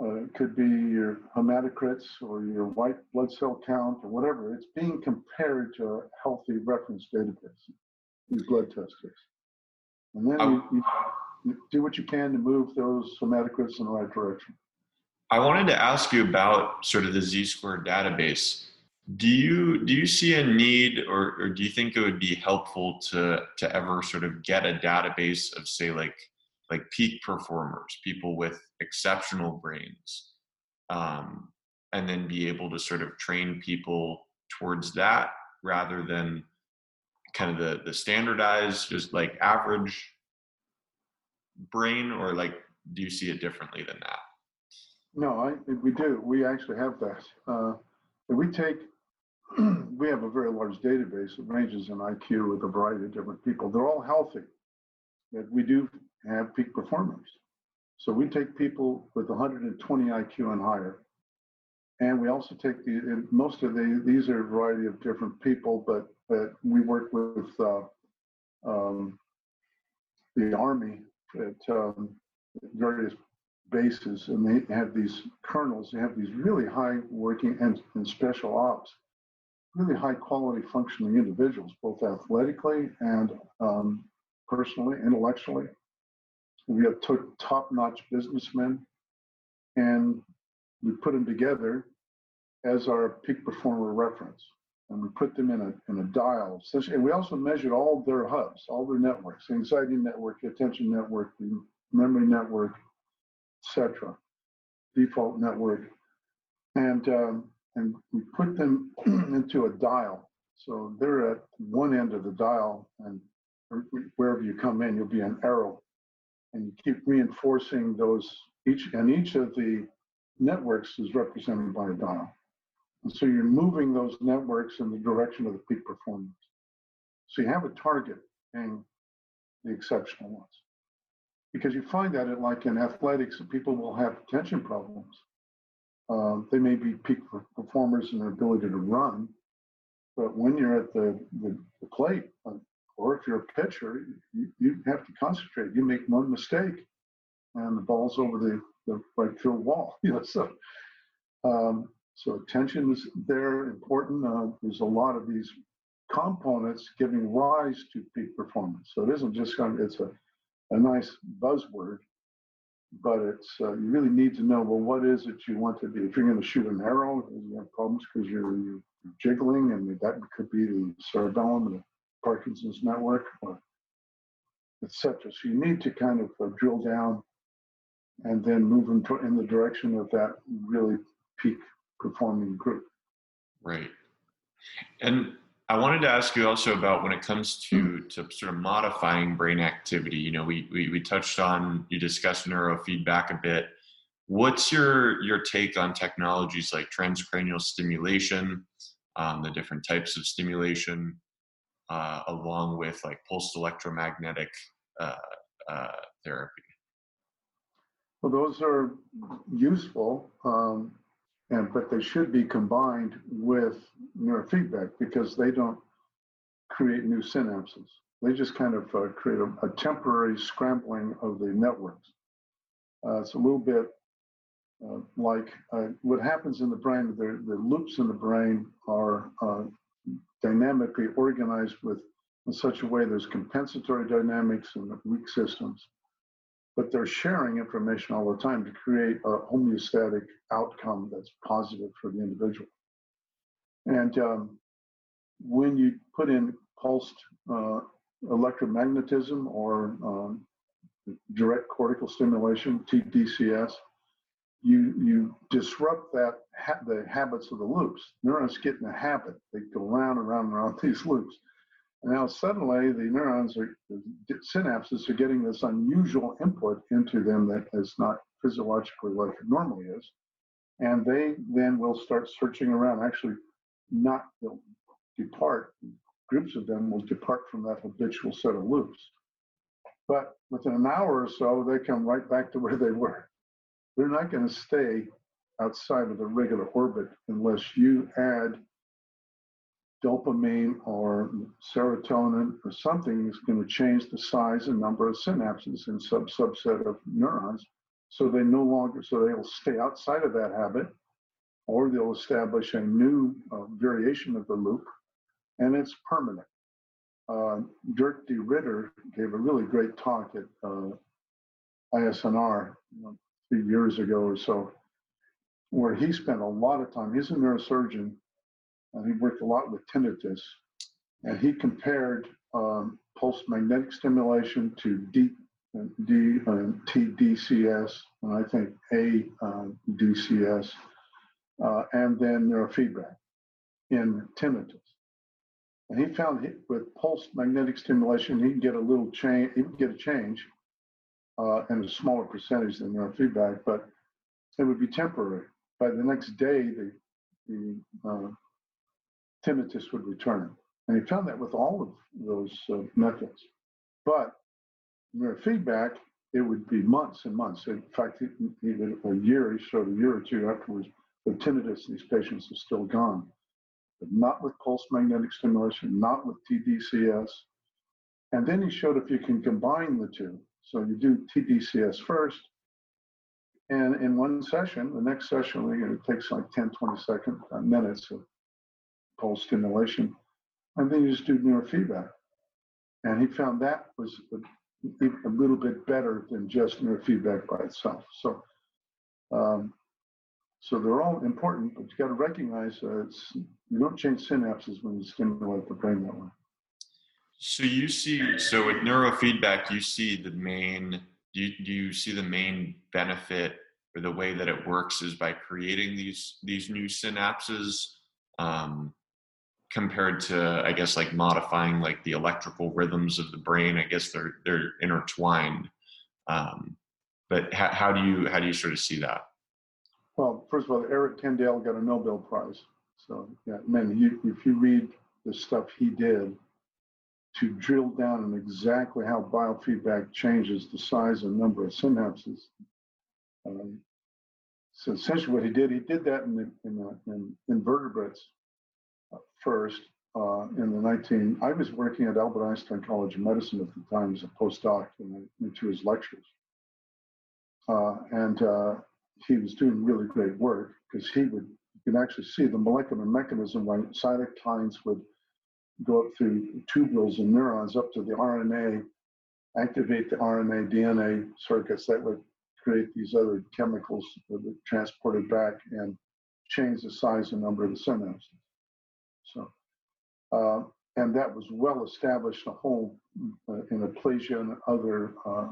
uh, it could be your hematocrits or your white blood cell count or whatever. It's being compared to a healthy reference database, these blood test kits. And then you, you, you, do what you can to move those hematocrits in the right direction. I wanted to ask you about sort of the Z-score database. Do you do you see a need, or, or do you think it would be helpful to to ever sort of get a database of say like like peak performers, people with exceptional brains, um, and then be able to sort of train people towards that rather than kind of the the standardized, just like average brain, or like do you see it differently than that? No, I, we do. We actually have that. Uh, we take, we have a very large database that ranges in IQ with a variety of different people. They're all healthy, but we do have peak performers. So we take people with 120 IQ and higher. And we also take the, most of the, these are a variety of different people, but, but we work with uh, um, the Army at um, various bases, and they have these colonels, they have these really high working and, and special ops, really high quality functioning individuals, both athletically and um, personally, intellectually. We have took top-notch businessmen, and we put them together as our peak performer reference. And we put them in a, in a dial. And we also measured all their hubs, all their networks, the anxiety network, the attention network, the memory network, etc. Default network. And, um, and we put them into a dial. So they're at one end of the dial, and wherever you come in, you'll be an arrow and you keep reinforcing those each and each of the networks is represented by a dial. And so you're moving those networks in the direction of the peak performance. So you have a target being the exceptional ones. Because you find that in like in athletics, people will have attention problems. Uh, they may be peak performers in their ability to run, but when you're at the, the, the plate, uh, or if you're a pitcher, you, you have to concentrate. You make one mistake, and the ball's over the, the right field wall. You know, so um, so attention is there important. Uh, there's a lot of these components giving rise to peak performance. So it isn't just kind of, it's a, a nice buzzword, but it's uh, you really need to know well what is it you want to be. If you're going to shoot an arrow, you have problems because you're, you're jiggling, and that could be the cerebellum and Parkinson's network, etc. So you need to kind of uh, drill down and then move in, in the direction of that really peak performing group. Right. And I wanted to ask you also about when it comes to to sort of modifying brain activity. You know, we we, we touched on you discussed neurofeedback a bit. What's your your take on technologies like transcranial stimulation, um, the different types of stimulation, uh, along with like pulsed electromagnetic uh, uh, therapy? Well, those are useful. Um, and but they should be combined with neurofeedback because they don't create new synapses. They just kind of uh, create a, a, temporary scrambling of the networks. Uh, it's a little bit uh, like uh, what happens in the brain. The, the loops in the brain are uh, dynamically organized with in such a way there's compensatory dynamics and weak systems but they're sharing information all the time to create a homeostatic outcome that's positive for the individual. And um, when you put in pulsed uh, electromagnetism or um, direct cortical stimulation, TDCS, you you disrupt that ha- the habits of the loops. Neurons get in a habit; they go round and round and around these loops. Now suddenly the neurons are, the synapses are getting this unusual input into them that is not physiologically like it normally is. And they then will start searching around. Actually, not they'll depart, groups of them will depart from that habitual set of loops. But within an hour or so, they come right back to where they were. They're not going to stay outside of the regular orbit unless you add dopamine or serotonin or something is going to change the size and number of synapses in sub subset of neurons. So they no longer so they'll stay outside of that habit or they'll establish a new uh, variation of the loop and it's permanent. Uh, Dirk De Ridder gave a really great talk at uh, isnr you know, three years ago or so where he spent a lot of time he's a neurosurgeon he worked a lot with tinnitus. And he compared um, pulse magnetic stimulation to D, uh, D uh, TDCS, and I think A uh, DCS, uh, and then neurofeedback in tinnitus. And he found he, with pulse magnetic stimulation, he can get a little change, he can get a change uh, and a smaller percentage than neurofeedback, but it would be temporary. By the next day, the, the tinnitus would return. And he found that with all of those uh, methods. But neurofeedback, it would be months and months. In fact, even a year, he showed a year or two afterwards, the tinnitus in these patients is still gone. But not with pulse magnetic stimulation, not with TDCS. And then he showed if you can combine the two. So you do TDCS first, and in one session, the next session, it takes like 10, 20 seconds, uh, minutes of pulse stimulation, and then you just do neurofeedback. And he found that was a, a little bit better than just neurofeedback by itself. So, um, so they're all important, but you got to recognize uh, you don't change synapses when you stimulate the brain that way. So you see, so with neurofeedback, you see the main. Do you, do you see the main benefit or the way that it works is by creating these these new synapses um, compared to i guess like modifying like the electrical rhythms of the brain i guess they're they're intertwined. Um, but how, how do you how do you sort of see that? Well first of all eric kandel got a nobel prize. So yeah man you, if you read the stuff he did to drill down on exactly how biofeedback changes the size and number of synapses um, so essentially what he did he did that in, the, in, the, in invertebrates first uh, in the 19, I was working at Albert Einstein College of Medicine at the time as a postdoc and into his lectures. Uh, and uh, he was doing really great work because he would, you can actually see the molecular mechanism when cytokines would go up through tubules and neurons up to the RNA, activate the RNA DNA circuits that would create these other chemicals that would transport it back and change the size and number of the synapses. So, uh, and that was well established a whole uh, in Aplysia and other uh,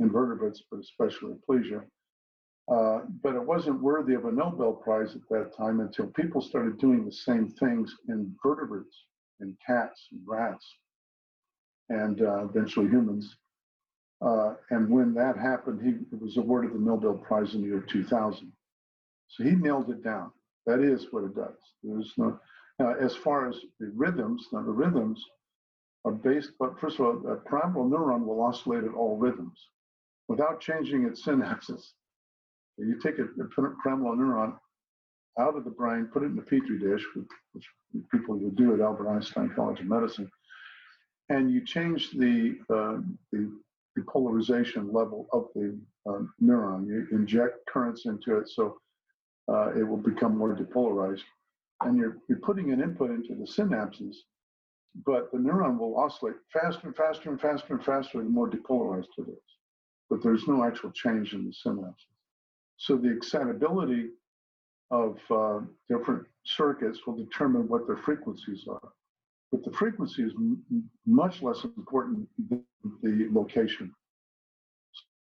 invertebrates, but especially Aplysia. Uh, but it wasn't worthy of a Nobel Prize at that time until people started doing the same things in vertebrates, in cats and rats, and uh, eventually humans. Uh, and when that happened, he was awarded the Nobel Prize in the year 2000. So he nailed it down. That is what it does. There's no, as far as the rhythms, now the rhythms are based, but first of all, a pyramidal neuron will oscillate at all rhythms without changing its synapses. You take a, a pyramidal neuron out of the brain, put it in a petri dish, which people would do at Albert Einstein College of Medicine, and you change the uh, the, the, polarization level of the uh, neuron. You inject currents into it, so uh, it will become more depolarized. And you're you're putting an input into the synapses, but the neuron will oscillate faster and faster and faster and faster the more depolarized it is. But there's no actual change in the synapses. So the excitability of uh, different circuits will determine what their frequencies are. But the frequency is much less important than the location.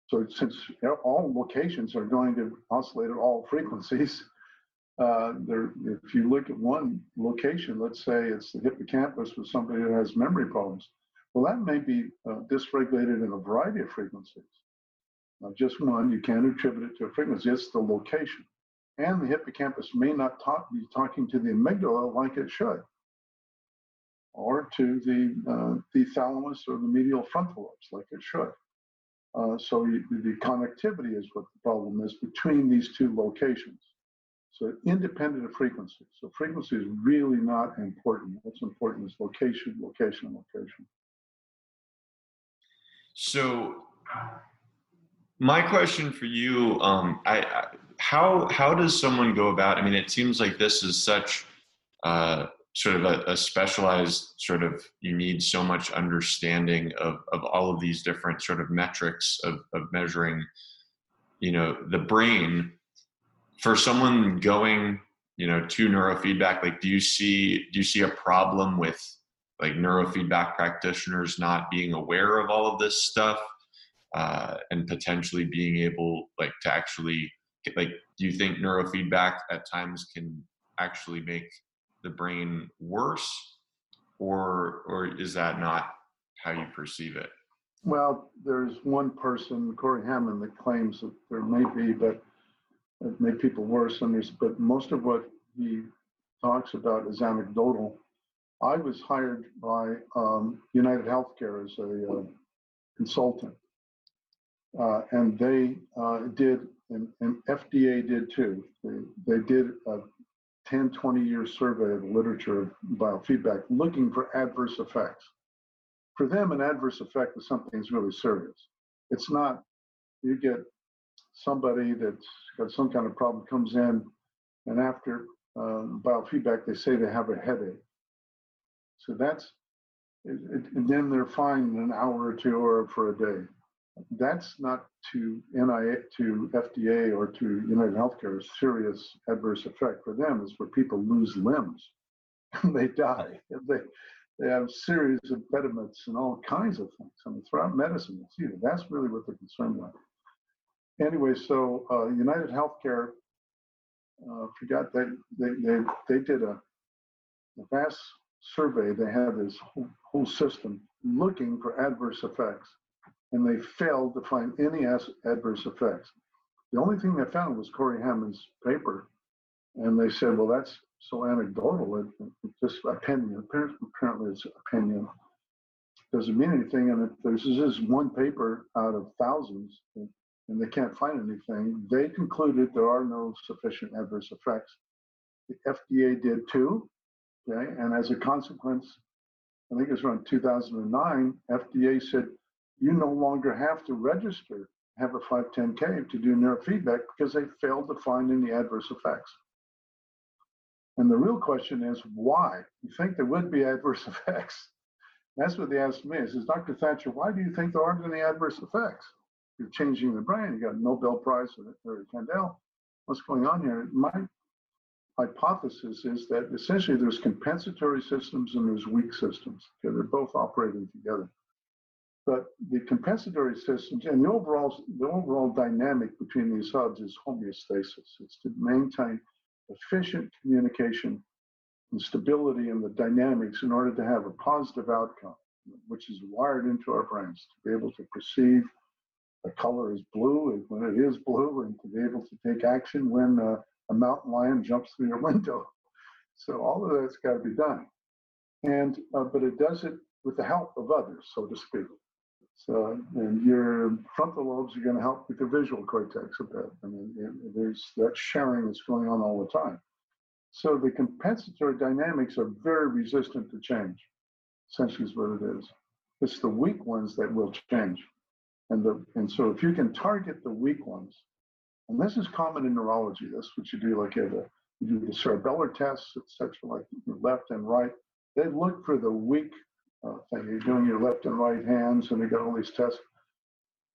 So since all locations are going to oscillate at all frequencies, uh, there, if you look at one location, let's say it's the hippocampus with somebody who has memory problems, well, that may be uh, dysregulated in a variety of frequencies not just one. You can't attribute it to a frequency. It's the location. And the hippocampus may not talk, be talking to the amygdala like it should, or to the, uh, the thalamus or the medial frontal lobes like it should. Uh, so you, the connectivity is what the problem is between these two locations. So independent of frequency. So frequency is really not important. What's important is location, location, location. So my question for you, um, I, I, how how does someone go about? I mean, it seems like this is such uh, sort of a, a, specialized sort of. You need so much understanding of of all of these different sort of metrics of of measuring, you know, the brain. For someone going, you know, to neurofeedback, like, do you see do you see a problem with like neurofeedback practitioners not being aware of all of this stuff? uh, and potentially being able like to actually get, like do you think neurofeedback at times can actually make the brain worse or or is that not how you perceive it well there's one person corey hammond that claims that there may be but it made people worse and there's but most of what he talks about is anecdotal i was hired by um, united healthcare as a uh, consultant uh, and they uh, did, and, and, FDA did too. They, they did a 10, 20 year survey of the literature of biofeedback looking for adverse effects. For them, an adverse effect is something that's really serious. It's not, you get somebody that's got some kind of problem comes in, and after um, biofeedback, they say they have a headache. So that's, it, it, and then they're fine in an hour or two or for a day that's not to NIA, to FDA or to United Healthcare a serious adverse effect for them is where people lose limbs and they die. They, they have serious impediments and all kinds of things. I mean, throughout medicine, you see that. That's really what they're concerned with. Anyway, so uh, United Healthcare, uh, forgot that they, they, they did a, a vast survey. They had this whole, whole system looking for adverse effects and they failed to find any adverse effects. The only thing they found was Corey Hammond's paper, and they said, well, that's so anecdotal, it, it's just opinion. Apparently, it's opinion. Doesn't mean anything, and if there's just one paper out of thousands, and, they can't find anything, they concluded there are no sufficient adverse effects. The FDA did too, okay, and as a consequence, I think it was around 2009, FDA said you no longer have to register, have a 510K to do neurofeedback because they failed to find any adverse effects. And the real question is why? You think there would be adverse effects? That's what they asked me. Says, Dr. Thatcher, why do you think there aren't any adverse effects? You're changing the brain. You got a Nobel Prize for Larry Kandel. What's going on here? My hypothesis is that essentially there's compensatory systems and there's weak systems. Okay, they're both operating together. But the compensatory systems and the overall the overall dynamic between these hubs is homeostasis. It's to maintain efficient communication and stability in the dynamics in order to have a positive outcome, which is wired into our brains to be able to perceive a color is blue when it is blue, and to be able to take action when uh, a mountain lion jumps through your window. So all of that's got to be done, and uh, but it does it with the help of others, so to speak. So, and your frontal lobes are going to help with the visual cortex a bit. I mean, there's that sharing that's going on all the time. So the compensatory dynamics are very resistant to change, essentially is what it is. It's the weak ones that will change. And, the, and so if you can target the weak ones, and this is common in neurology, this, what you do, like a, you do the cerebellar tests, etc., like left and right. They look for the weak uh, thing. You're doing your left and right hands, and they got all these tests.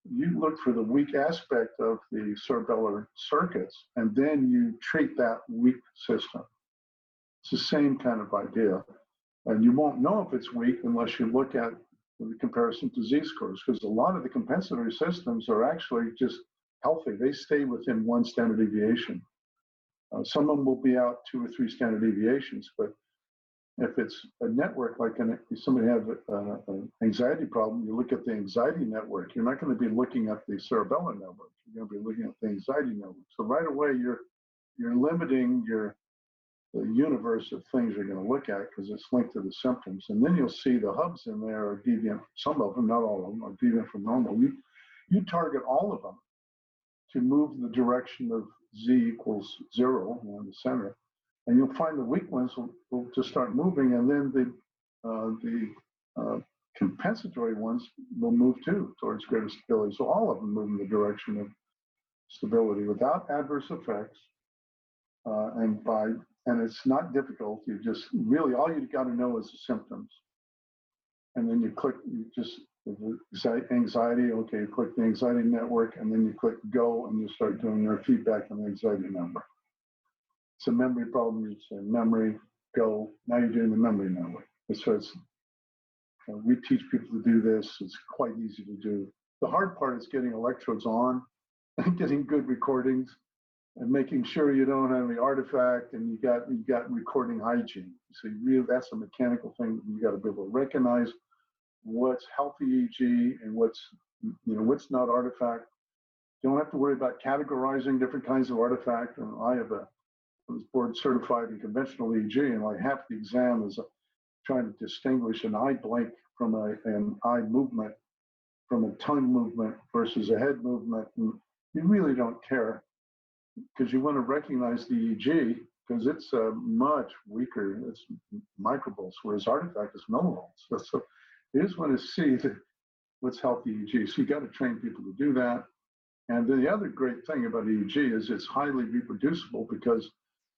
You look for the weak aspect of the cerebellar circuits, and then you treat that weak system. It's the same kind of idea. And you won't know if it's weak unless you look at the comparison to Z scores, because a lot of the compensatory systems are actually just healthy. They stay within one standard deviation. Uh, some of them will be out two or three standard deviations, but if it's a network like an, somebody has an anxiety problem, you look at the anxiety network. You're not going to be looking at the cerebellar network. You're going to be looking at the anxiety network. So right away, you're you're limiting your the universe of things you're going to look at because it's linked to the symptoms. And then you'll see the hubs in there are deviant. Some of them, not all of them, are deviant from normal. You you target all of them to move the direction of z equals zero in the center and you'll find the weak ones will, will just start moving, and then the uh, the uh, compensatory ones will move too towards greater stability. So all of them move in the direction of stability without adverse effects, uh, and by and it's not difficult. You just really all you've got to know is the symptoms, and then you click. You just anxiety. Okay, you click the anxiety network, and then you click go, and you start doing your feedback on the anxiety number it's a memory problem. You say memory, go. Now you're doing the memory network. So it's, uh, we teach people to do this. It's quite easy to do. The hard part is getting electrodes on and getting good recordings and making sure you don't have any artifact and you got you got recording hygiene. So you really that's a mechanical thing. You got to be able to recognize what's healthy EEG and what's you know what's not artifact. You don't have to worry about categorizing different kinds of artifact. And I have a was board certified in conventional EEG, and like half the exam is trying to distinguish an eye blink from a, an eye movement, from a tongue movement versus a head movement. And you really don't care because you want to recognize the EEG because it's uh, much weaker. It's microvolts, whereas artifact is millivolts. So, so you just want to see what's healthy EEG. So you got to train people to do that. And then the other great thing about EEG is it's highly reproducible because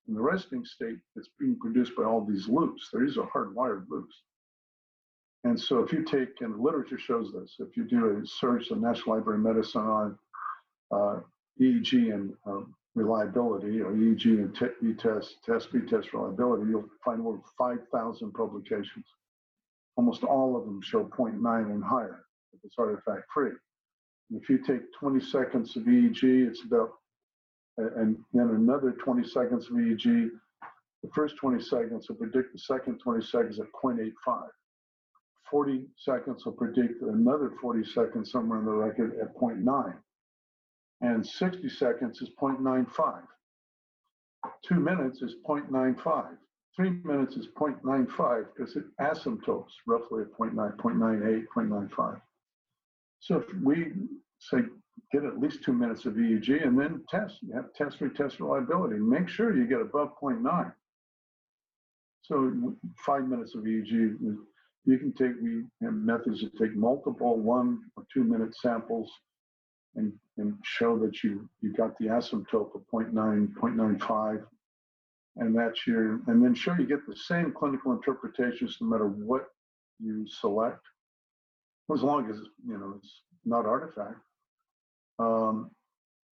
in the resting state, it's being produced by all these loops. These are hardwired loops. And so if you take, and the literature shows this, if you do a search in the National Library of Medicine on uh, EEG and um, reliability, or EEG and t- test, test, test reliability, you'll find over 5,000 publications. Almost all of them show 0.9 and higher if it's artifact free. If you take 20 seconds of EEG, it's about and then another 20 seconds of EEG. The first 20 seconds will predict the second 20 seconds at 0.85. 40 seconds will predict another 40 seconds somewhere in the record at 0.9. And 60 seconds is 0.95. Two minutes is 0.95. Three minutes is 0.95 because it asymptotes roughly at 0.9, 0.98, 0.95. So if we say get at least two minutes of EEG and then test. You have test retest reliability. Make sure you get above 0.9. So five minutes of EEG, you can take, we have methods to take multiple one or two minute samples and, and show that you, you got the asymptote of 0.9, 0.95. And that's your, and then show you get the same clinical interpretations no matter what you select, as long as, you know, it's not artifact um,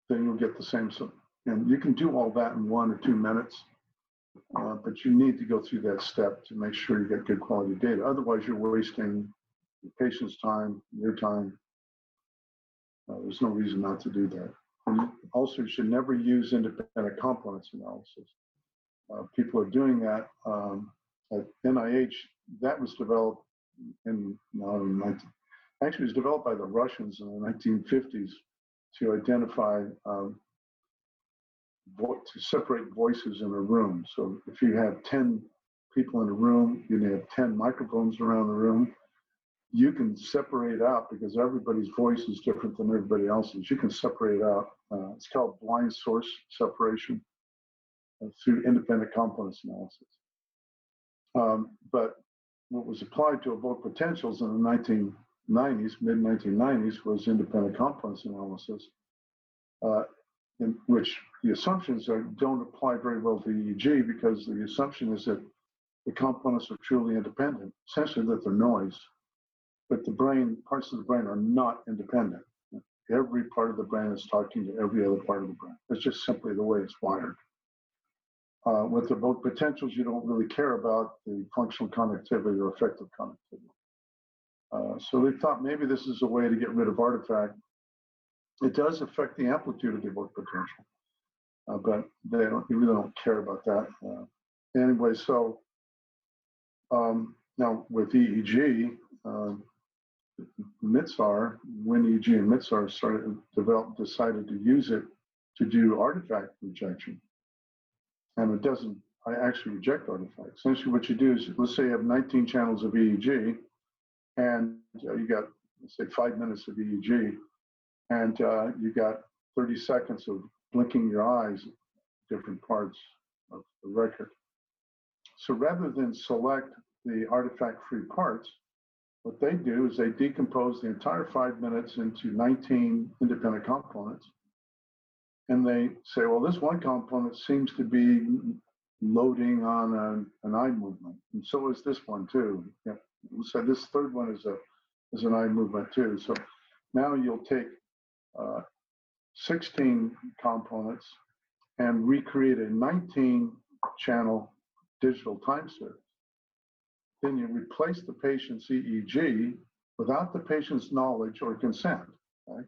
then you'll get the same. So, and you can do all that in one or two minutes, uh, but you need to go through that step to make sure you get good quality data. Otherwise, you're wasting the patient's time, your time. Uh, there's no reason not to do that. And also, you should never use independent components analysis. Uh, people are doing that um, at NIH. That was developed in, no, in 19, actually, it was developed by the Russians in the 1950s to identify um, to separate voices in a room. So if you have 10 people in a room, you have 10 microphones around the room, you can separate out because everybody's voice is different than everybody else's. You can separate out. Uh, it's called blind source separation. through independent components analysis. Um, but what was applied to evoked potentials in the 1990s, mid 1990s, was independent components analysis, uh, in which the assumptions are, don't apply very well to EEG because the assumption is that the components are truly independent, essentially that they're noise. But the brain, parts of the brain are not independent. Every part of the brain is talking to every other part of the brain. It's just simply the way it's wired. Uh, with the evoked potentials, you don't really care about the functional connectivity or effective connectivity. Uh, so they thought maybe this is a way to get rid of artifact. It does affect the amplitude of the evoked potential, uh, but they don't, you really don't care about that. Uh, anyway, so um, now with EEG, um, MITSAR, when EEG and MITSAR started developed, decided to use it to do artifact rejection. And it doesn't, I actually reject artifacts. Essentially what you do is, let's say you have 19 channels of EEG and uh, you got, let's say five minutes of EEG and uh, you got 30 seconds of blinking your eyes, different parts of the record. So rather than select the artifact-free parts, what they do is they decompose the entire five minutes into 19 independent components. And they say, well, this one component seems to be loading on a, an eye movement. And so is this one too. Yeah. So this third one is a is an eye movement too. So now you'll take uh, 16 components and recreate a 19 channel digital time series then you replace the patient's EEG without the patient's knowledge or consent, right?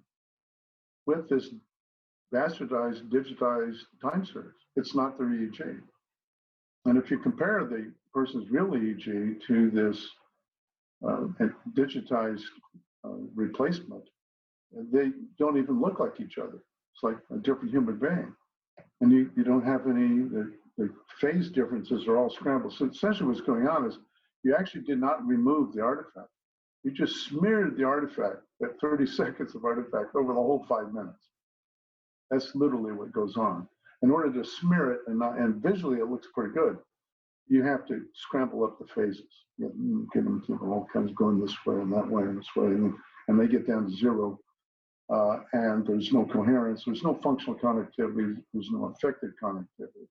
With this bastardized, digitized time series. It's not their EEG. And if you compare the person's real EEG to this uh, digitized uh, replacement, they don't even look like each other. It's like a different human being. And you, you don't have any, the, the phase differences are all scrambled. So essentially what's going on is you actually did not remove the artifact. You just smeared the artifact, that 30 seconds of artifact, over the whole five minutes. That's literally what goes on. In order to smear it and, not, and visually it looks pretty good, you have to scramble up the phases. You get them to all kinds of going this way and that way and this way, and, and they get down to zero. Uh, and there's no coherence, there's no functional connectivity, there's no effective connectivity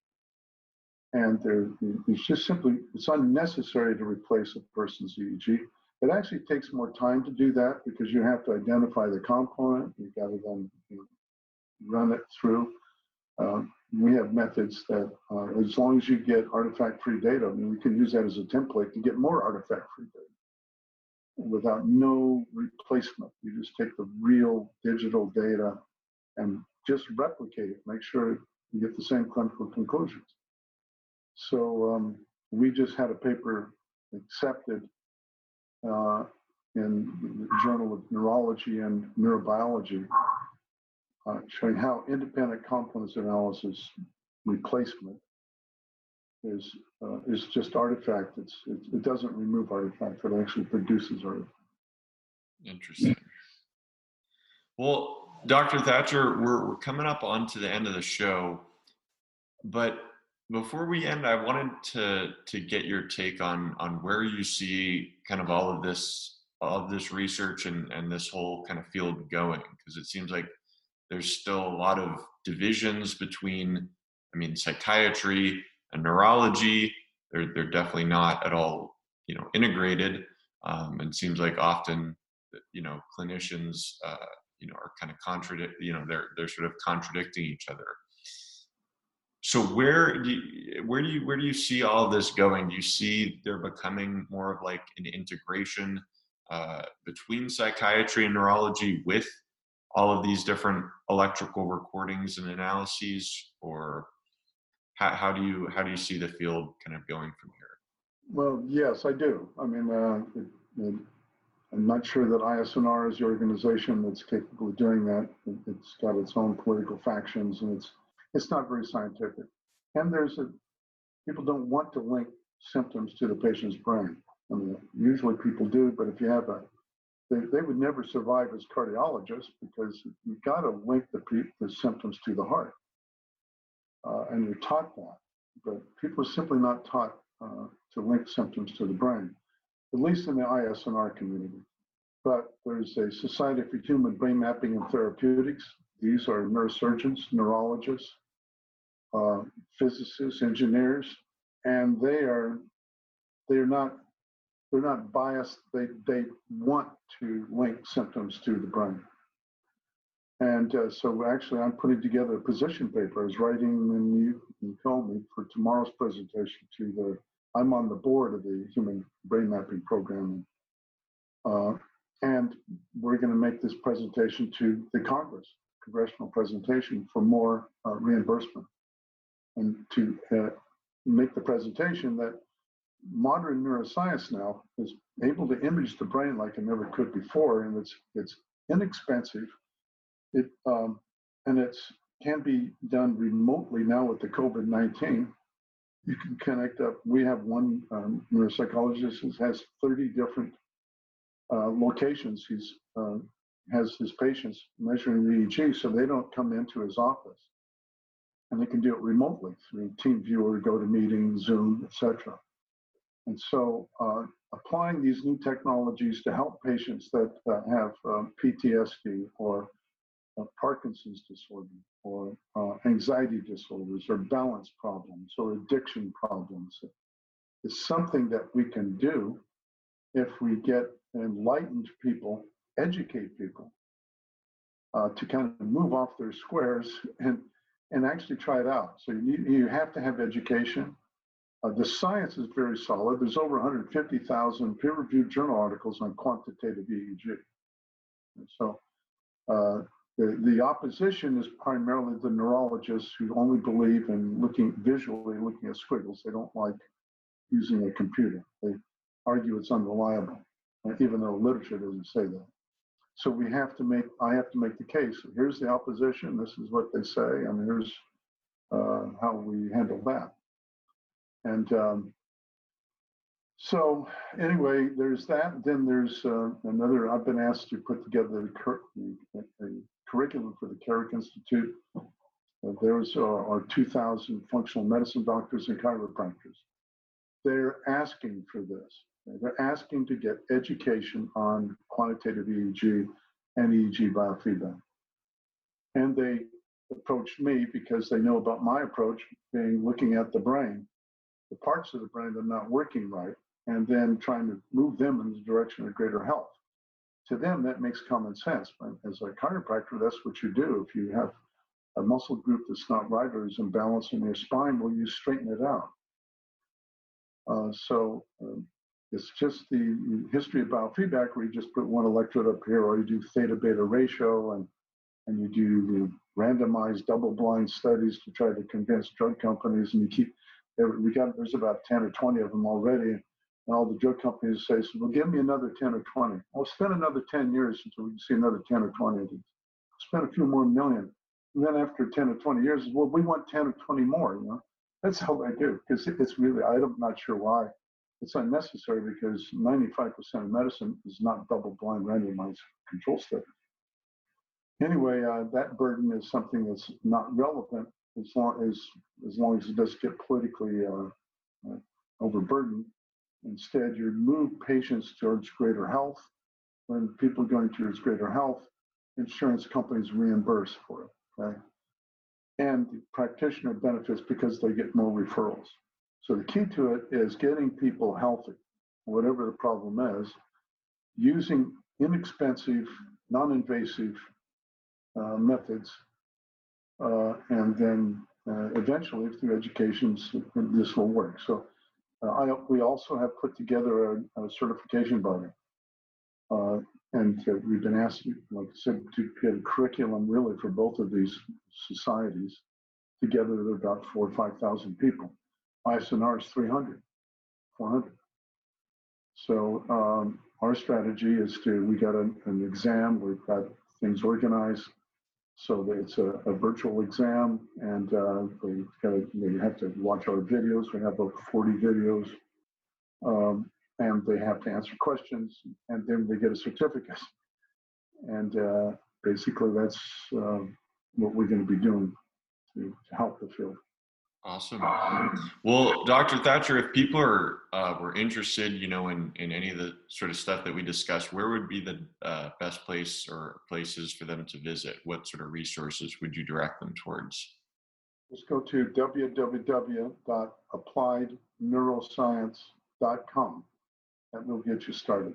and there, it's just simply it's unnecessary to replace a person's EEG. It actually takes more time to do that because you have to identify the component. You've got to then you know, run it through. Uh, we have methods that, uh, as long as you get artifact-free data, I mean, we can use that as a template to get more artifact-free data without no replacement. You just take the real digital data and just replicate it. Make sure you get the same clinical conclusions. So um, we just had a paper accepted uh, in the Journal of Neurology and Neurobiology uh, showing how independent components analysis replacement is uh, is just artifact. It's, it, it doesn't remove artifact. It actually produces artifact. Interesting. Well, Dr. Thatcher, we're, we're coming up onto the end of the show, but before we end, I wanted to to get your take on on where you see kind of all of this all of this research and and this whole kind of field going because it seems like there's still a lot of divisions between I mean psychiatry and neurology. They're they're definitely not at all you know integrated. Um, and seems like often you know clinicians uh, you know are kind of contradict you know they're they're sort of contradicting each other so where do you, where do you where do you see all this going? Do you see there becoming more of like an integration uh, between psychiatry and neurology with all of these different electrical recordings and analyses, or how, how do you how do you see the field kind of going from here? Well, yes, I do. I mean, uh, it, it, I'm not sure that ISNR is the organization that's capable of doing that. It's got its own political factions and it's it's not very scientific. And there's a, people don't want to link symptoms to the patient's brain. I mean, usually people do, but if you have a, they, they would never survive as cardiologists because you've got to link the, the symptoms to the heart. Uh, and you're taught that. but people are simply not taught uh, to link symptoms to the brain, at least in the ISNR community. But there's a Society for Human Brain Mapping and Therapeutics. These are neurosurgeons, neurologists, uh, physicists, engineers, and they are they're not they're not biased. They they want to link symptoms to the brain. And uh, so actually, I'm putting together a position paper. I was writing, and you, you told me for tomorrow's presentation to the. I'm on the board of the Human Brain Mapping Program, uh, and we're going to make this presentation to the Congress, congressional presentation for more uh, reimbursement, and to uh, make the presentation that modern neuroscience now is able to image the brain like it never could before, and it's it's inexpensive it um, and it's can be done remotely now with the COVID nineteen. You can connect up. We have one um, neuropsychologist who has thirty different uh, locations. He's uh, has his patients measuring the EEG, so they don't come into his office, and they can do it remotely through TeamViewer, GoToMeeting, Zoom, etc. And so, uh, applying these new technologies to help patients that uh, have um, PTSD or Parkinson's disorder or uh, anxiety disorders or balance problems or addiction problems is something that we can do if we get enlightened people, educate people uh, to kind of move off their squares and and actually try it out. So you need, you have to have education. Uh, the science is very solid. There's over 150,000 peer-reviewed journal articles on quantitative EEG. And so uh, the, the opposition is primarily the neurologists who only believe in looking visually, looking at squiggles. They don't like using a computer. They argue it's unreliable, even though literature doesn't say that. So we have to make, I have to make the case. Here's the opposition. This is what they say, and here's uh, how we handle that. And um, so anyway, there's that. Then there's uh, another. I've been asked to put together a, curriculum for the Carrick Institute. Uh, there's uh, our 2,000 functional medicine doctors and chiropractors. They're asking for this. They're asking to get education on quantitative EEG and EEG biofeedback. And they approached me because they know about my approach being looking at the brain, the parts of the brain that are not working right, and then trying to move them in the direction of greater health to them, that makes common sense. But as a chiropractor, that's what you do. If you have a muscle group that's not right or is imbalanced in your spine, well, you straighten it out. Uh, so um, it's just the history of biofeedback where you just put one electrode up here or you do theta beta ratio and, and you do the randomized double blind studies to try to convince drug companies and you keep, we got, there's about 10 or 20 of them already and all the drug companies say, so, well, give me another 10 or 20. I'll spend another 10 years until we can see another 10 or 20 of these. Spend a few more million. And then after 10 or 20 years, well, we want 10 or 20 more, you know. That's how they do. Because it's really, I'm not sure why. It's unnecessary because 95% of medicine is not double blind randomized control study. Anyway, uh, that burden is something that's not relevant as long as, as, long as it doesn't get politically uh, uh, overburdened Instead, you move patients towards greater health. When people are going towards greater health, insurance companies reimburse for it. Okay? And the practitioner benefits because they get more referrals. So the key to it is getting people healthy, whatever the problem is, using inexpensive, non-invasive uh, methods, uh, and then uh, eventually through education, this will work. So uh, I, we also have put together a, a certification body. Uh, and uh, we've been asked, like I said, to get a curriculum really for both of these societies. Together, they're about four or 5,000 people. ISNR is 300, 400. So um, our strategy is to, we got an, an exam, we've got things organized, so it's a, a virtual exam, and uh, they, gotta, have to watch our videos. We have about 40 videos, um, and they have to answer questions, and then they get a certificate. And uh, basically, that's uh, what we're going to be doing to, to help the field. Awesome. Well, Dr. Thatcher, if people are uh, were interested, you know, in in any of the sort of stuff that we discussed, where would be the uh, best place or places for them to visit? What sort of resources would you direct them towards? Just go to www.appliedneuroscience.com. That will get you started.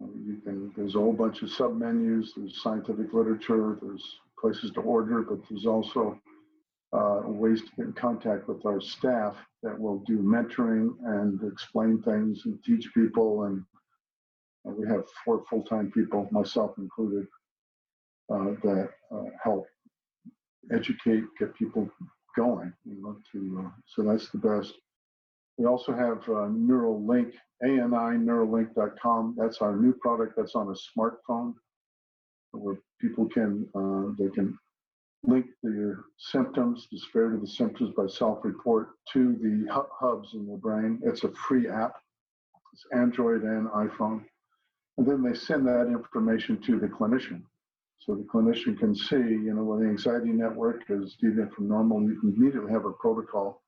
You can. There's a whole bunch of sub menus. There's scientific literature. There's places to order, but there's also uh, ways to get in contact with our staff that will do mentoring and explain things and teach people. And uh, we have four full-time people, myself included, uh, that uh, help educate, get people going. You know, to uh, so that's the best. We also have uh, Neuralink, ANI Neuralink.com. That's our new product. That's on a smartphone, where people can they can link the symptoms, the severity of the symptoms by self-report to the hubs in the brain. It's a free app. It's Android and iPhone. And then they send that information to the clinician. So the clinician can see, you know, when the anxiety network is deviant from normal, you immediately have a protocol.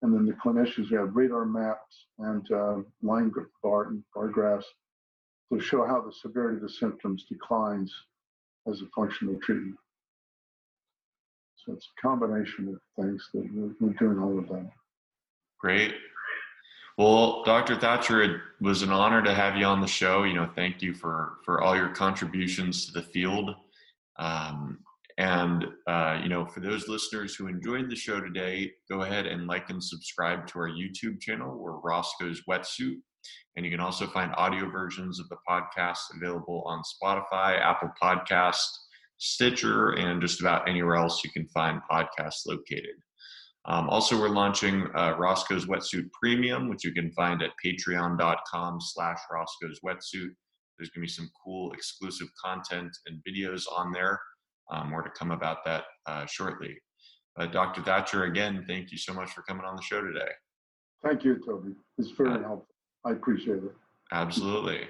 And then the clinicians, we have radar maps and uh, line bar, bar graphs to show how the severity of the symptoms declines as a function of treatment. So it's a combination of things that we're, we're doing all of that. Great. Well, Dr. Thatcher, it was an honor to have you on the show. You know, thank you for for all your contributions to the field. Um, and uh, you know, for those listeners who enjoyed the show today, go ahead and like and subscribe to our YouTube channel. We're Roscoe's Wetsuit, and you can also find audio versions of the podcast available on Spotify, Apple Podcast, Stitcher, and just about anywhere else you can find podcasts located. Um, also, we're launching uh, Roscoe's Wetsuit Premium, which you can find at patreon.com slash Roscoe's Wetsuit. There's going to be some cool exclusive content and videos on there. Um, more to come about that uh, shortly. Uh, Dr. Thatcher, again, thank you so much for coming on the show today. Thank you, Toby. It's very uh, helpful. I appreciate it. Absolutely.